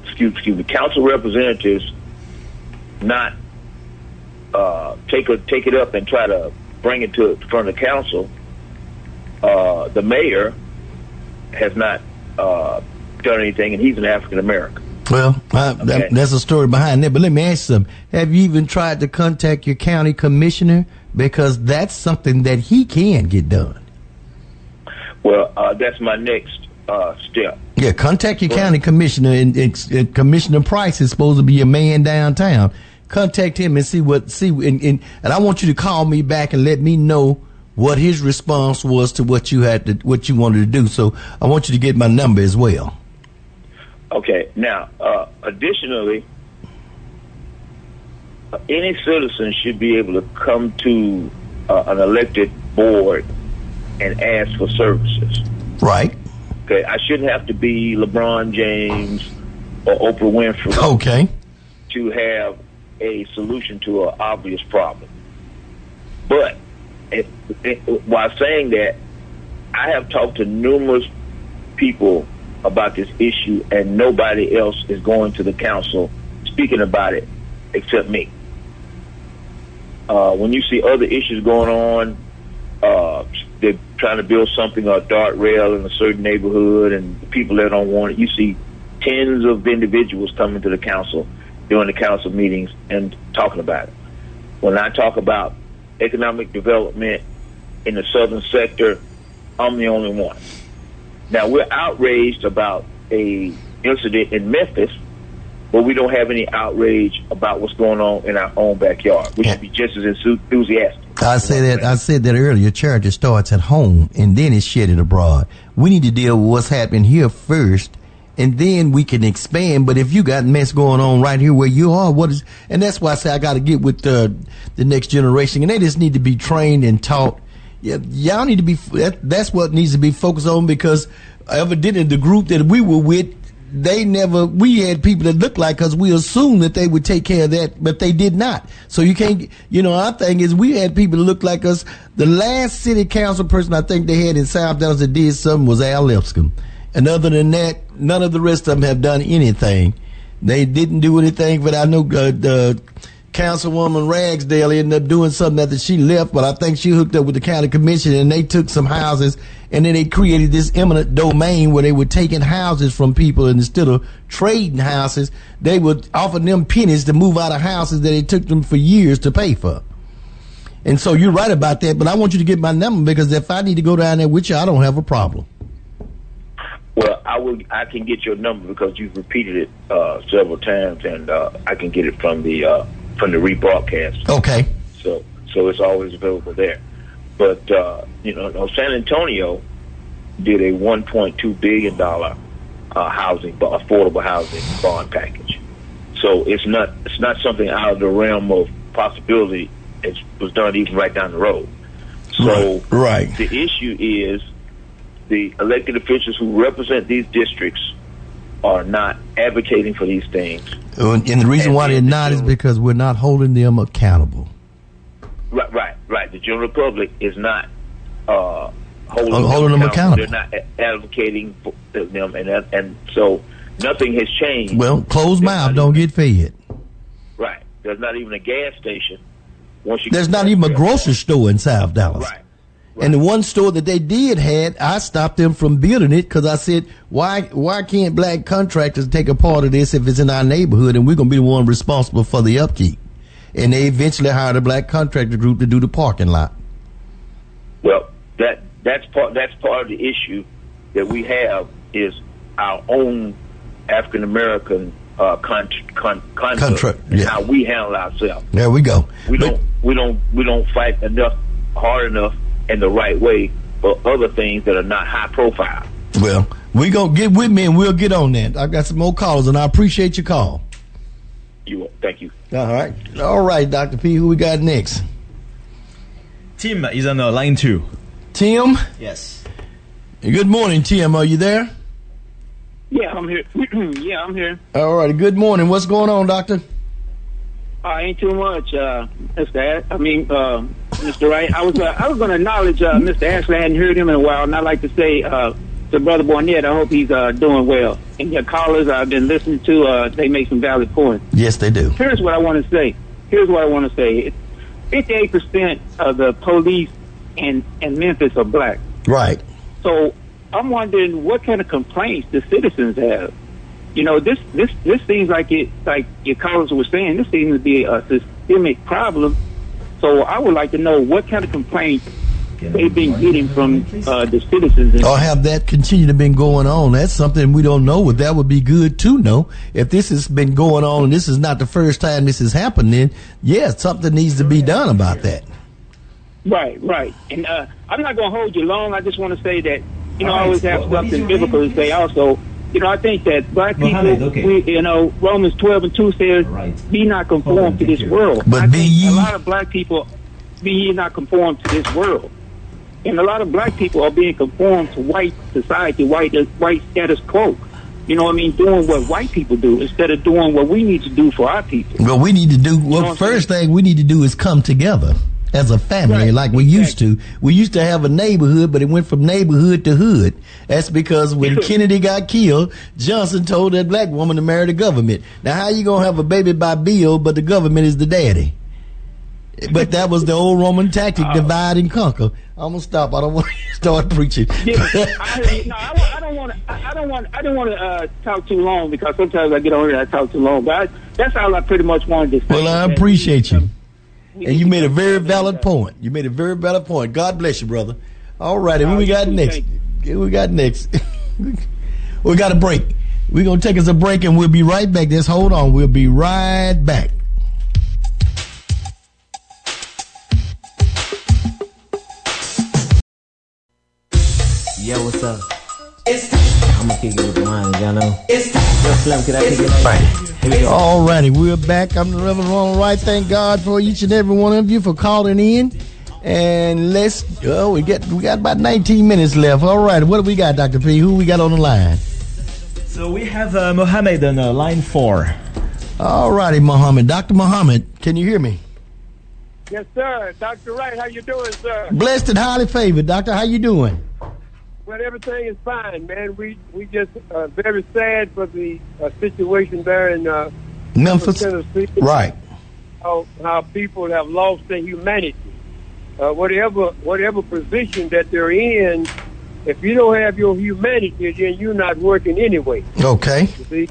excuse, excuse me, council representatives not uh, take it take it up and try to bring it to front of the council. Uh, the mayor has not uh, done anything, and he's an African American. Well, uh, that, that's a story behind that. But let me ask you something. Have you even tried to contact your county commissioner? Because that's something that he can get done. Well, uh, that's my next uh, step. Yeah, contact your county commissioner, and, and, Commissioner Price is supposed to be a man downtown. Contact him and see what see, and, and and I want you to call me back and let me know what his response was to what you had to what you wanted to do. So I want you to get my number as well. Okay. Now, uh, additionally, any citizen should be able to come to uh, an elected board and ask for services. Right. Okay, I shouldn't have to be LeBron James or Oprah Winfrey Okay. to have a solution to an obvious problem. But it, it, while saying that, I have talked to numerous people about this issue, and nobody else is going to the council speaking about it except me. Uh, when you see other issues going on, uh, they're trying to build something, a dart rail in a certain neighborhood, and people that don't want it, you see tens of individuals coming to the council during the council meetings and talking about it. When I talk about economic development in the southern sector, I'm the only one. Now we're outraged about a incident in Memphis, but we don't have any outrage about what's going on in our own backyard. We should be just as enthusiastic. I say that I said that earlier. Charity starts at home and then it's shedded abroad. We need to deal with what's happening here first, and then we can expand. But if you got mess going on right here where you are, what is? And that's why I say I got to get with the the next generation, and they just need to be trained and taught. Yeah, y'all need to be. That, that's what needs to be focused on because evidently the group that we were with they never we had people that looked like us we assumed that they would take care of that but they did not so you can't you know our thing is we had people that looked like us the last city council person i think they had in south dallas that did something was al lipscomb and other than that none of the rest of them have done anything they didn't do anything but i know uh, the Councilwoman Ragsdale ended up doing something after she left, but I think she hooked up with the county commission and they took some houses and then they created this eminent domain where they were taking houses from people and instead of trading houses, they would offer them pennies to move out of houses that it took them for years to pay for. And so you're right about that, but I want you to get my number because if I need to go down there with you, I don't have a problem. Well, I will. I can get your number because you've repeated it uh, several times, and uh, I can get it from the uh, from the rebroadcast. Okay. So so it's always available there. But uh, you know, San Antonio did a 1.2 billion dollar uh, housing, affordable housing bond package. So it's not it's not something out of the realm of possibility. It was done even right down the road. So right. the issue is the elected officials who represent these districts are not advocating for these things. Uh, And the reason why they're not is because we're not holding them accountable. Right, right, right. The general public is not uh, holding, holding them accountable. They're not advocating for them, and and so nothing has changed. Well, closed mouth don't get fed. right. There's not even a gas station. Once you There's not even a grocery store in South Dallas. Right. And the one store that they did had, I stopped them from building it because I said, why why can't black contractors take a part of this if it's in our neighborhood and we're gonna be the one responsible for the upkeep? And they eventually hired a black contractor group to do the parking lot. Well, that that's part that's part of the issue that we have is our own African American uh, con- con- conduct Contra- and yeah. how we handle ourselves. There we go. We don't we don't we don't fight enough hard enough in the right way for other things that are not high profile. Well, we gonna get with me and we'll get on that. I got some more calls and I appreciate your call. You will. thank you. All right. All right, Dr. P, who we got next? Tim is on uh, line two. Tim? Yes. Good morning, Tim. Are you there? Yeah, I'm here. yeah, I'm here. All right. Good morning. What's going on, Doctor? Uh, ain't too much, uh, Mr. I mean, uh, Mr. Wright. I was, uh, I was going to acknowledge uh, Mr. Ashley. I hadn't heard him in a while, and I'd like to say uh, to Brother Barnett, I hope he's uh, doing well. And your callers I've been listening to, uh, they make some valid points. Yes, they do. Here's what I want to say. Here's what I want to say. Fifty-eight percent of the police in in Memphis are black. Right. So I'm wondering what kind of complaints the citizens have. You know, this this this seems like it like your callers were saying. This seems to be a systemic problem. So I would like to know what kind of complaints they've been getting from uh, the citizens. Or have that continue to been going on? That's something we don't know. But that would be good to know. If this has been going on and this is not the first time this has happened, then yeah, something needs to be done about that. Right, right. And uh, I'm not going to hold you long. I just want to say that, you know, All I always have What- what is something biblical to say also. You know, I think that black Mohammed, people, okay. we, you know, Romans 12 and 2 says, be not conformed to this world. But I be think ye- A lot of black people, be ye not conformed to this world. and a lot of black people are being conformed to white society, white white status quo. You know what I mean? Doing what white people do instead of doing what we need to do for our people. Well, we need to do. Well, first thing we need to do is come together as a family, Right, like we used to. We used to have a neighborhood, but it went from neighborhood to hood. That's because when Kennedy got killed, Johnson told that black woman to marry the government. Now, how you gonna have a baby by Bill, but the government is the daddy? But that was the old Roman tactic: divide and conquer. I'm gonna stop. I don't want to start preaching. Yeah, I, no, I, don't- I don't want to. I I don't want. I don't want to uh, talk too long because sometimes I get on here and I talk too long. But I, that's all I pretty much wanted to say. Well, I appreciate you. And you made a very valid point. You made a very valid point. God bless you, brother. All righty, who we got next? We got next? we got a break. We're going to take us a break and we'll be right back. Just hold on. We'll be right back. Yo, what's up? I'm gonna kick it with mine, y'all know. Yo, Slim, can I kick it like Here we go. All righty, we're back. I'm the Reverend Ronald Wright. Thank God for each and every one of you for calling in. And let's, oh, we get we got about 19 minutes left. All right, what do we got, Dr. P? Who we got on the line? So we have uh, Mohammed on uh, line four. All righty, Muhammad. Dr. Mohammed, can you hear me? Yes, sir. Dr. Wright, how you doing, sir? Blessed and highly favored. Doctor, how you doing? Well, everything is fine, man. We we just uh, very sad for the uh, situation there in uh, Memphis? Tennessee. Right. How how people have lost their humanity. Uh, whatever whatever position that they're in, if you don't have your humanity, then you're not working anyway. Okay. You see.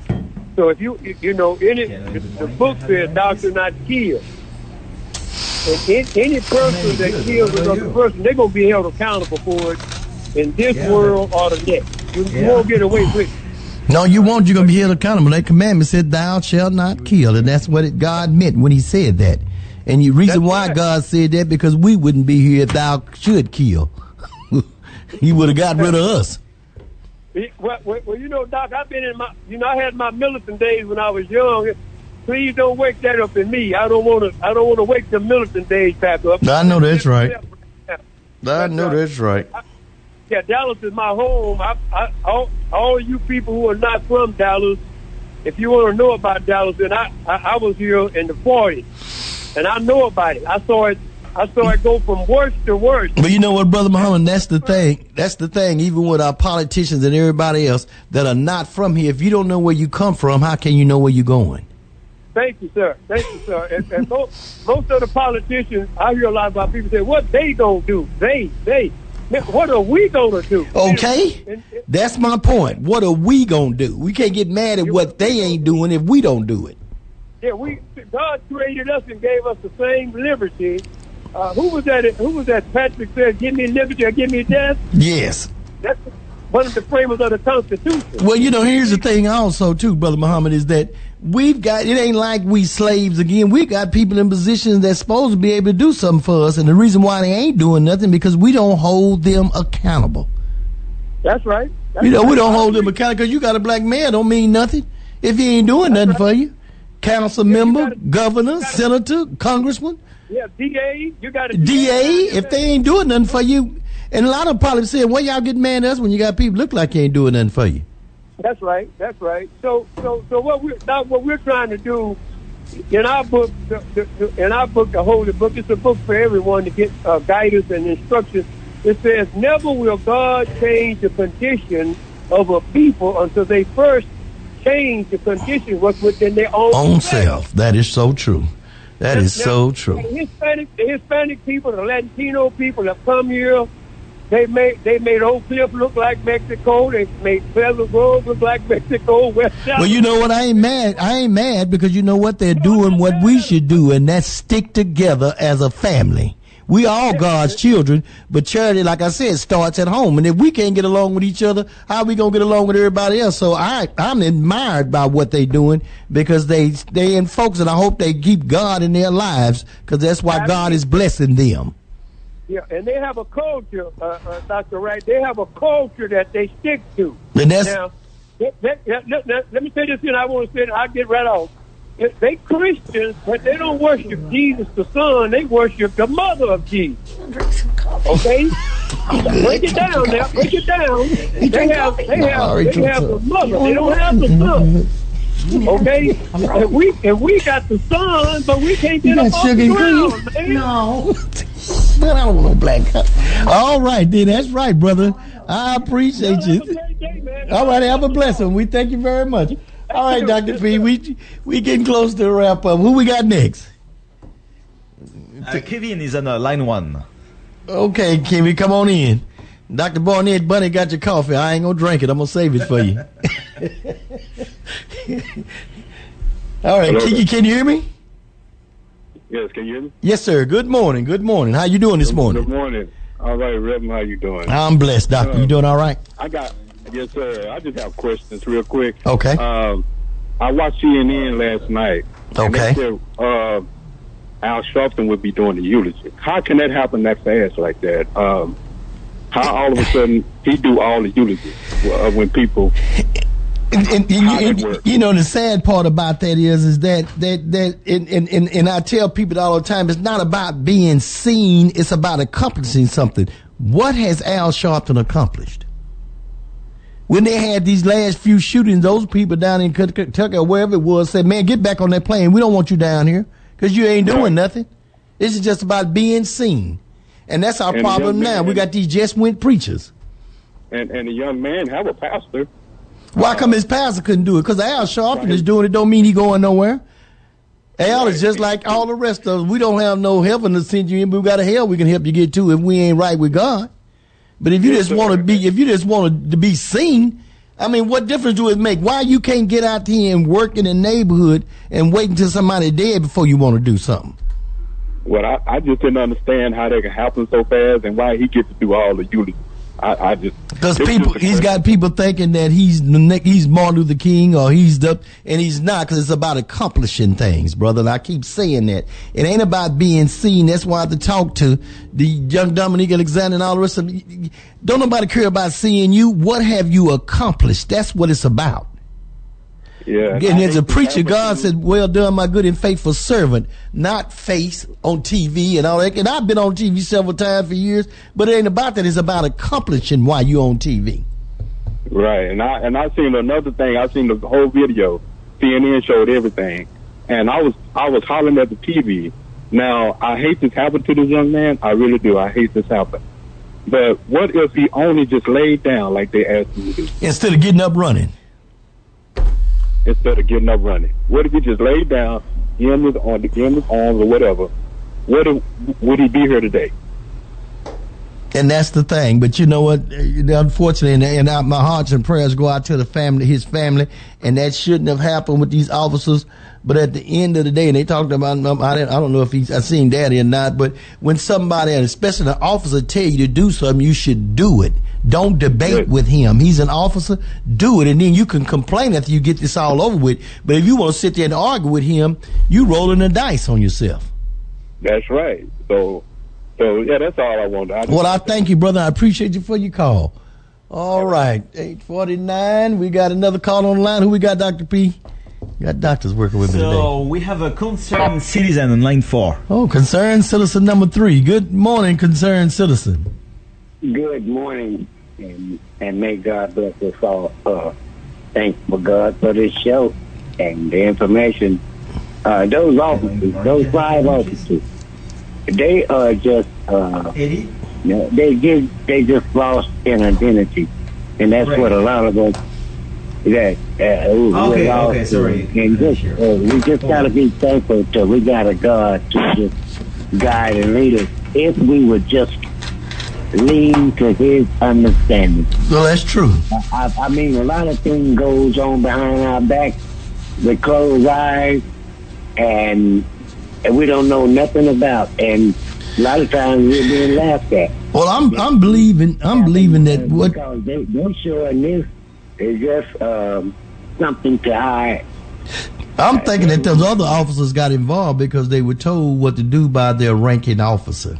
So if you you- you know any the, the book says doctor not kill. And any, any person that kills another person, they're gonna be held accountable for it in this world or the next. You, you won't get away with it. No, you won't. You're going to be held accountable. That commandment said, Thou shalt not kill. And that's what it, God meant when He said that. And the reason why God said that, because we wouldn't be here if thou should kill. he would have got rid of us. Well, well, well, you know, Doc, I've been in my, you know, I had my militant days when I was young. Please don't wake that up in me. I don't want to. I don't want to wake the militant days back up. I know that's right. I know that's right. Yeah, Dallas is my home. I, I, all, all you people who are not from Dallas, if you want to know about Dallas, then I, I, I was here in the 40s, and I know about it. I saw it. I saw it go from worse to worse. But you know what, Brother Muhammad? That's the thing. That's the thing. Even with our politicians and everybody else that are not from here, if you don't know where you come from, how can you know where you're going? Thank you, sir. Thank you, sir. And, and most, most of the politicians, I hear a lot about people say, "What they don't do? They, they. What are we gonna do?" Okay? That's my point. What are we going to do? We can't get mad at what they ain't doing if we don't do it. Yeah, we God created us and gave us the same liberty. Uh, who was that? Who was that? Patrick said, "Give me liberty or give me death." Yes. That's one of the framers of the Constitution. Well, you know, here's the thing also, too, Brother Muhammad, is that we've got, it ain't like we slaves again. We got people in positions that's supposed to be able to do something for us. And the reason why they ain't doing nothing because we don't hold them accountable. That's right. That's you know, we don't hold them accountable because you got a black man don't mean nothing if he ain't doing nothing for you. Council member, governor, senator, congressman, Yeah, DA. You got a DA, if they ain't doing nothing for you. And a lot of them probably saying, why y'all get mad at us when you got people look like they ain't doing nothing for you? That's right. That's right. So, so, so what we're now what we're trying to do in our book, the, the, the- in our book, the Holy Book, it's a book for everyone to get uh, guidance and instruction. It says, "Never will God change the condition of a people until they first change the condition what's within their own, Own self. That is so true. That is so true. The Hispanic, the Hispanic people, the Latino people have come here. They made they made Oak Cliff look like Mexico. They made Pleasant Grove look like Mexico. West Well, you know what? I ain't mad. I ain't mad because you know what? They're doing what we should do, and that's stick together as a family. We all God's children, but charity, like I said, starts at home. And if we can't get along with each other, how are we gonna get along with everybody else? So I, I'm admired by what they're doing because they, they in folks, and I hope they keep God in their lives because that's why God is blessing them. Yeah, and they have a culture, uh, uh, Dr. Wright. They have a culture that they stick to. And that's- now, let, let- me say this, and I want to say it. I'll get right off. If they Christians, but they don't worship Jesus the Son. They worship the mother of Jesus. Okay? Break it down now. Break it down. They have, they have, they have the mother. They don't have the son. Okay, if we and we got the sun, but we can't get got up off sugar the and ground, man. No. Man, I don't want no black cup. All right, then. That's right, brother. I appreciate you. All right, have a blessing. We thank you very much. All right, Dr. P, we we getting close to a wrap up. Who we got next? Uh, Kevin is on uh, line one. Okay, Kevin, come on in. Dr. Barnett Bunny got your coffee. I ain't gonna drink it. I'm gonna save it for you. All right, Hello. Kiki, can you hear me? Yes, can you hear me? Yes, sir. Good morning. Good morning. How you doing this morning? Good morning. All right, Reverend, how you doing? I'm blessed, Doctor. You doing all right? I got yes, sir. I just have questions real quick. Okay. Um, I watched CNN last night. Okay. said, uh, Al Sharpton would be doing the eulogy. How can that happen that fast like that? Um, how all of a sudden he do all the eulogy uh, when people? And, and, and, you, you know the sad part about that is is that that that and, and, and, and I tell people all the time it's not about being seen it's about accomplishing something. What has Al Sharpton accomplished? When they had these last few shootings, those people down in Kentucky or wherever it was said, "Man, get back on that plane. We don't want you down here because you ain't doing nothing. This is just about being seen." And that's our And problem now. man- We got these just went preachers. And and the young man have a pastor. Why come his pastor couldn't do it? Because Al Sharpton is doing it. Don't mean he going nowhere. Al is just like all the rest of us. We don't have no heaven to send you in, but we got a hell we can help you get to if we ain't right with God. But if you just want to be, if you just want to be seen, I mean, what difference do it make? Why you can't get out here and work in the neighborhood and wait until somebody dead before you want to do something? Well, I, I just didn't understand how that can happen so fast and why he gets to do all the eulogy. I, I just Because people, he's got people thinking that he's he's Martin Luther King or he's the, and he's not because it's about accomplishing things, brother. And I keep saying that it ain't about being seen. That's why I have to talk to the young Dominique Alexander and all the rest of them. Don't nobody care about seeing you. What have you accomplished? That's what it's about. Yeah, And as a preacher, God said, "Well done, my good and faithful servant." Not face on TV and all that. And I've been on TV several times for years, but it ain't about that. It's about accomplishing why you on TV. Right, and I and I seen another thing. I seen the whole video. CNN showed everything, and I was I was hollering at the TV. Now I hate this happened to this young man. I really do. I hate this happen. But what if he only just laid down like they asked him to do Instead of getting up running. Instead of getting up running? What if he just laid down, him with on him with arms or whatever? What if, would he be here today? And that's the thing. But you know what? Uh, Unfortunately, and, and I, my hearts and prayers go out to the family, his family, and that shouldn't have happened with these officers. But at the end of the day, and they talked about, um, I, didn't, I don't know if he's, I seen daddy or not, but when somebody, and especially an officer, tell you to do something, you should do it. Don't debate with him. He's an officer. Do it, and then you can complain after you get this all over with. But if you want to sit there and argue with him, you rolling the dice on yourself. That's right. So, so yeah, that's all I wanted. I Well, I thank you, brother. I appreciate you for your call. All right, eight forty nine. We got another call on the line. Who we got, Doctor P? Got doctors working with me today. So we have a concerned citizen on line four. Oh, concerned citizen number three. Good morning, concerned citizen. Good morning, and, and may God bless us all. Uh, thankful God for this show and the information. Uh, those officers, those five officers, they are just uh, they just they just lost in identity, and that's what a lot of us that uh, who- who Okay, okay, lost sorry. And just, uh, we just gotta be thankful to we got a God to just guide and lead us. If we would just lean to His understanding. Well, that's true. I, I mean, a lot of things goes on behind our back with closed eyes, and, and we don't know nothing about. And a lot of times we're being laughed at. Well, I'm I'm believing I'm believing that what Because they, they're showing this is just um, something to hide. I'm thinking that those other officers got involved because they were told what to do by their ranking officer.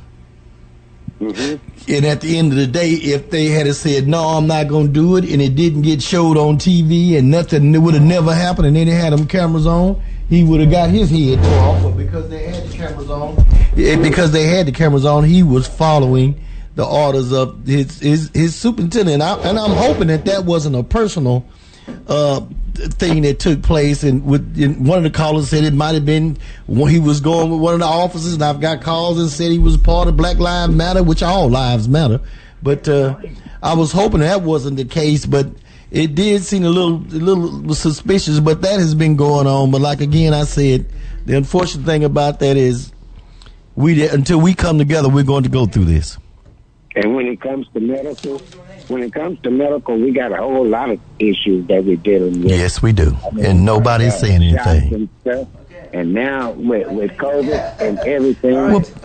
And at the end of the day, if they had said, no, I'm not going to do it, and it didn't get showed on TV and nothing, it would have never happened, and then they had them cameras on, he would have got his head tore off. But because they had the cameras on, because they had the cameras on, he was following the orders of his his, his superintendent. And, I, and I'm hoping that that wasn't a personal uh, thing that took place. And with and one of the callers said it might have been when he was going with one of the officers. And I've got calls and said he was part of Black Lives Matter, which all lives matter. But uh, I was hoping that wasn't the case. But it did seem a little a little suspicious. But that has been going on. But like again, I said, the unfortunate thing about that is we until we come together, we're going to go through this. And when it comes to medical, when it comes to medical, we got a whole lot of issues that we're dealing with. Yes, we do, and nobody's saying anything. And, stuff. and now with, with COVID and everything,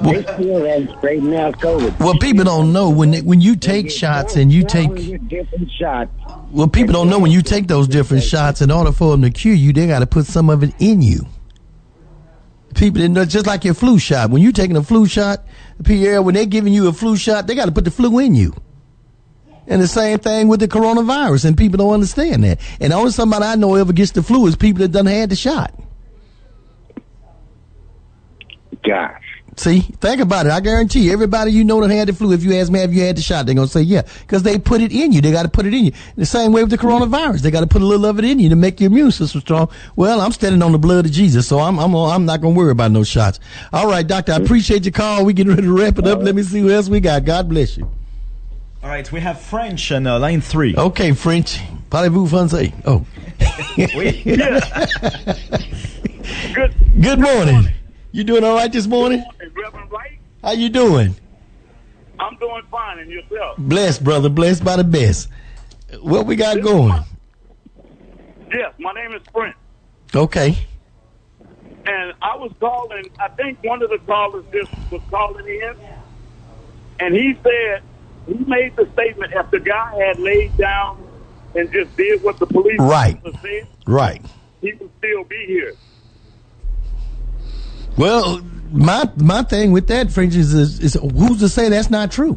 they still haven't straightened out COVID. Well, people don't know when they, when you take shots and you take different shots. well, people don't know when you take those different shots. In order for them to cure you, they got to put some of it in you. People didn't know, just like your flu shot. When you're taking a flu shot, Pierre, when they're giving you a flu shot, they got to put the flu in you. And the same thing with the coronavirus, and people don't understand that. And the only somebody I know ever gets the flu is people that done had the shot. Gosh. See, think about it. I guarantee you, everybody you know that had the flu, if you ask me, have you had the shot, they're going to say, yeah. Because they put it in you. They got to put it in you. The same way with the coronavirus. They got to put a little of it in you to make your immune system strong. Well, I'm standing on the blood of Jesus, so I'm, I'm, I'm not going to worry about no shots. All right, doctor, I appreciate your call. We getting ready to wrap it up. Let me see who else we got. God bless you. All right, we have French on uh, line three. Okay, French. Parlez-vous français? Oh. Good. Good morning. You doing all right this morning? Reverend Wright, How you doing? I'm doing fine, and yourself? Blessed, brother. Blessed by the best. What we got going? Yes, my name is Brent, Okay. and I was calling. I think one of the callers just was calling in, and he said he made the statement if the guy had laid down and just did what the police Right. said, Right. he would still be here. Well, my my thing with that, French, is, is, is who's to say that's not true?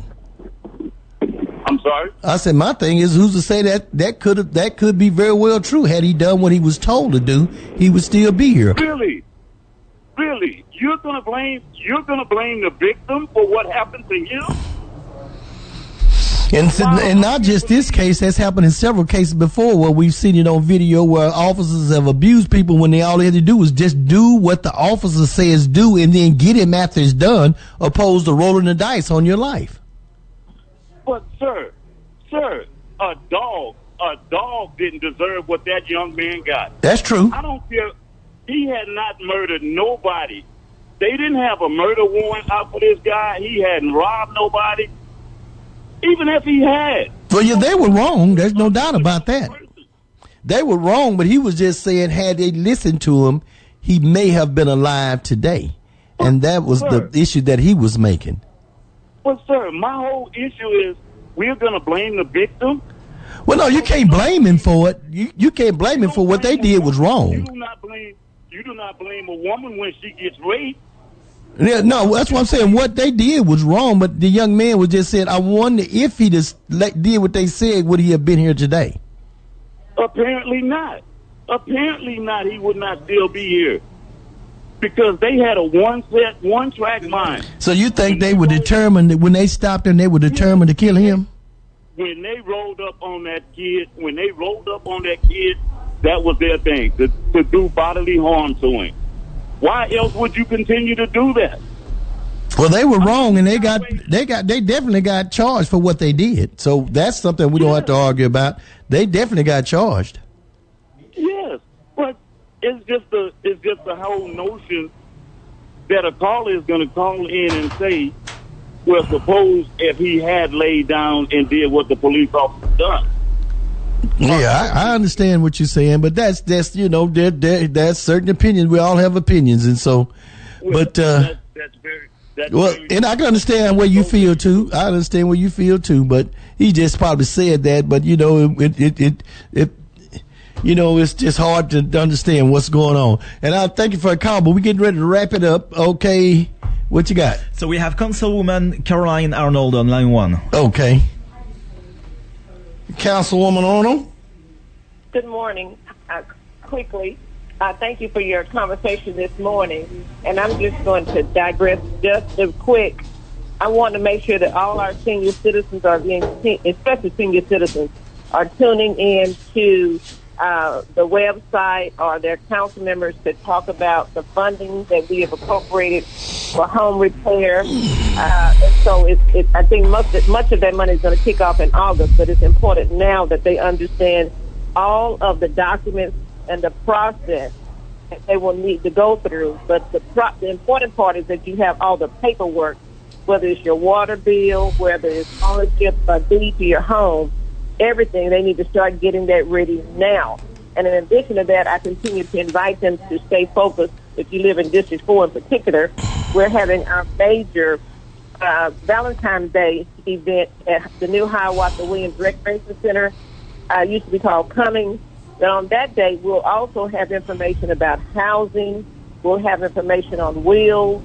I'm sorry. I said my thing is who's to say that that could have that could be very well true. Had he done what he was told to do, he would still be here. Really, really, you're gonna blame you're gonna blame the victim for what happened to him? And, and not just this case, that's happened in several cases before where we've seen it on video where officers have abused people when they all they had to do was just do what the officer says do and then get him after it's done, opposed to rolling the dice on your life. But sir, sir, a dog, a dog didn't deserve what that young man got. That's true. I don't care. He had not murdered nobody. They didn't have a murder warrant out for this guy. He hadn't robbed nobody. Even if he had, Well, yeah, they were wrong. There's no doubt about that. They were wrong, but he was just saying, had they listened to him, he may have been alive today. And that was the issue that he was making. Well, sir, my whole issue is we're gonna blame the victim. Well, no, you can't blame him for it. You you can't blame him for what they did was wrong. You do not blame. You do not blame a woman when she gets raped. Yeah, no, that's what I'm saying. What they did was wrong, but the young man was just saying, I wonder if he just did what they said, would he have been here today? Apparently not. Apparently not. He would not still be here because they had a one set, one track mind. So you think they were determined that when they stopped him, they were determined to kill him? When they rolled up on that kid, when they rolled up on that kid, that was their thing to, to do bodily harm to him. Why else would you continue to do that? Well, they were wrong, and they got they got they definitely got charged for what they did. So that's something we don't have to argue about. They definitely got charged. Yes, but it's just the it's just the whole notion that a caller is going to call in and say, "Well, suppose if he had laid down and did what the police officer done." Yeah, I, I understand what you're saying, but that's that's you know there, there that's certain opinions. We all have opinions, and so, but uh, That's very that's well, very, and I can understand where you feel too. I understand where you feel too, but he just probably said that. But you know, it it it, it you know, it's just hard to understand what's going on. And I thank you for a call, but we're getting ready to wrap it up. Okay, what you got? So we have Councilwoman Carolyn Arnold on line one. Okay. Councilwoman Arnold. Good morning. Uh, quickly, uh, thank you for your conversation this morning. And I'm just going to digress just a quick. I want to make sure that all our senior citizens are being, especially senior citizens, are tuning in to uh, the website or their council members to talk about the funding that we have appropriated for home repair. Uh, and so it, it, I think much, much of that money is going to kick off in August, but it's important now that they understand all of the documents and the process that they will need to go through. But the, pro- the important part is that you have all the paperwork, whether it's your water bill, whether it's ownership or deed to your home, everything. They need to start getting that ready now. And in addition to that, I continue to invite them to stay focused. If you live in District 4 in particular, we're having our major uh, Valentine's Day event at the new Hiawatha Williams Recreation Center. Uh, used to be called Cummings. And on that day, we'll also have information about housing. We'll have information on wills,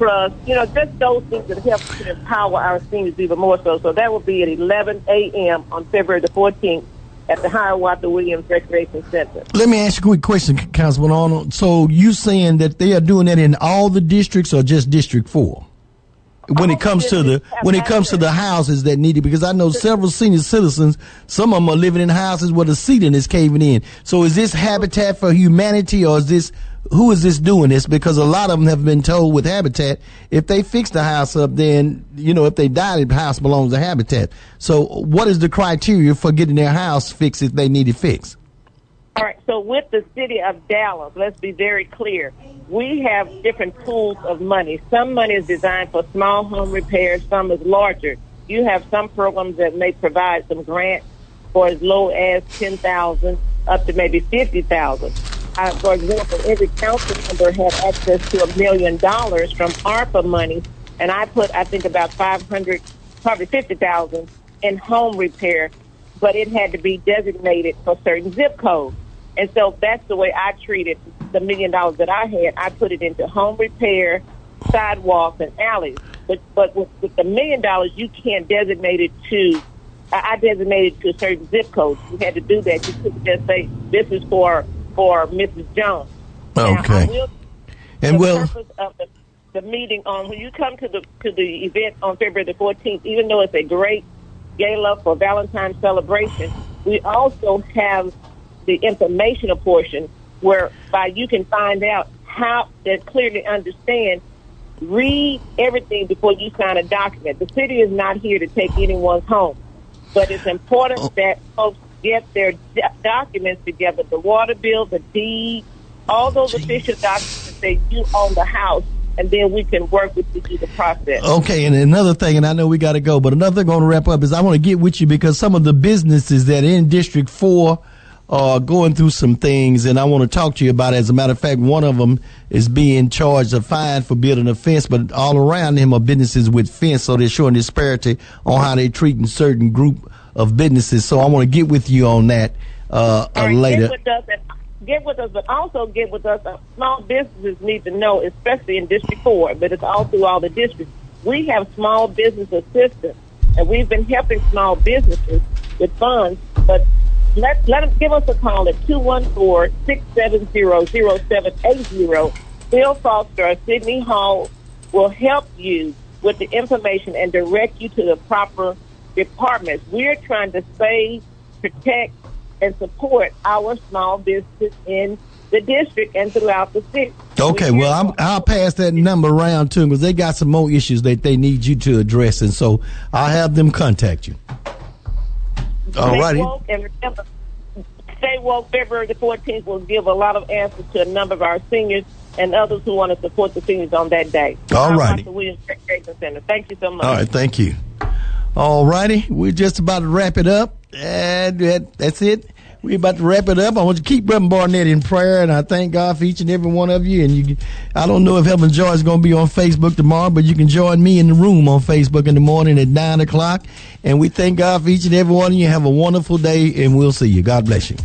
trust, you know, just those things that help to empower our seniors even more so. So that will be at 11 a.m. on February the 14th at the Hiawatha Williams Recreation Center. Let me ask you a quick question, Councilman Arnold. So you saying that they are doing that in all the districts or just District Four? When it comes to the when it comes to the houses that need it, because I know several senior citizens, some of them are living in houses where the ceiling is caving in. So is this Habitat for Humanity or is this who is this doing this? Because a lot of them have been told with Habitat, if they fix the house up, then you know if they die, the house belongs to Habitat. So what is the criteria for getting their house fixed if they need it fixed? All right, so with the city of Dallas, let's be very clear. We have different pools of money. Some money is designed for small home repairs, some is larger. You have some programs that may provide some grants for as low as 10000 up to maybe 50000 uh, For example, every council member had access to a million dollars from ARPA money, and I put, I think, about 500 probably 50000 in home repair but it had to be designated for certain zip codes. And so that's the way I treated the million dollars that I had. I put it into home repair, sidewalks, and alleys. But but with, with the million dollars, you can't designate it to. I I designated to certain zip codes. You had to do that. You couldn't just say this is for for Mrs. Jones. Now, Okay. will And the well, purpose of the, the meeting on when you come to the to the event on February the 14th, even though it's a great gala for Valentine's celebration, we also have the informational portion whereby you can find out how to clearly understand. Read everything before you sign a document. The city is not here to take anyone's home, but it's important oh. that folks get their do- documents together: the water bill, the deed, all oh, those official documents that say you own the house, and then we can work with you through the process. Okay, and another thing, and I know we got to go, but another want to wrap up is I want to get with you because some of the businesses that are in District 4 are going through some things, and I want to talk to you about it. As a matter of fact, one of them is being charged a fine for building a fence, but all around him are businesses with fence, so they're showing disparity on how they're treating certain group of businesses. So I want to get with you on that uh, uh, later. Get with us, and, get with us, but also get with us. Uh, small businesses need to know, especially in District Four, but it's all through all the districts. We have small business assistance, and we've been helping small businesses with funds. But let let them give us a call at 214-670-0780. Bill Foster or Sydney Hall will help you with the information and direct you to the proper departments. We're trying to save, protect, and support our small businesses in the district and throughout the city. Okay, well, I'm, I'll pass that number around to them because they got some more issues that they need you to address, and so I'll have them contact you. All righty. woke and remember, Stay Woke February the 14th will give a lot of answers to a number of our seniors and others who want to support the seniors on that day. All righty. Williams Center. Thank you so much. All right, thank you. All righty, we're just about to wrap it up, and that, that's it. We're about to wrap it up. I want you to keep Reverend Barnett in prayer, and I thank God for each and every one of you. And you, I don't know if Heaven Joy is going to be on Facebook tomorrow, but you can join me in the room on Facebook in the morning at nine o'clock. And we thank God for each and every one of you. Have a wonderful day, and we'll see you. God bless you.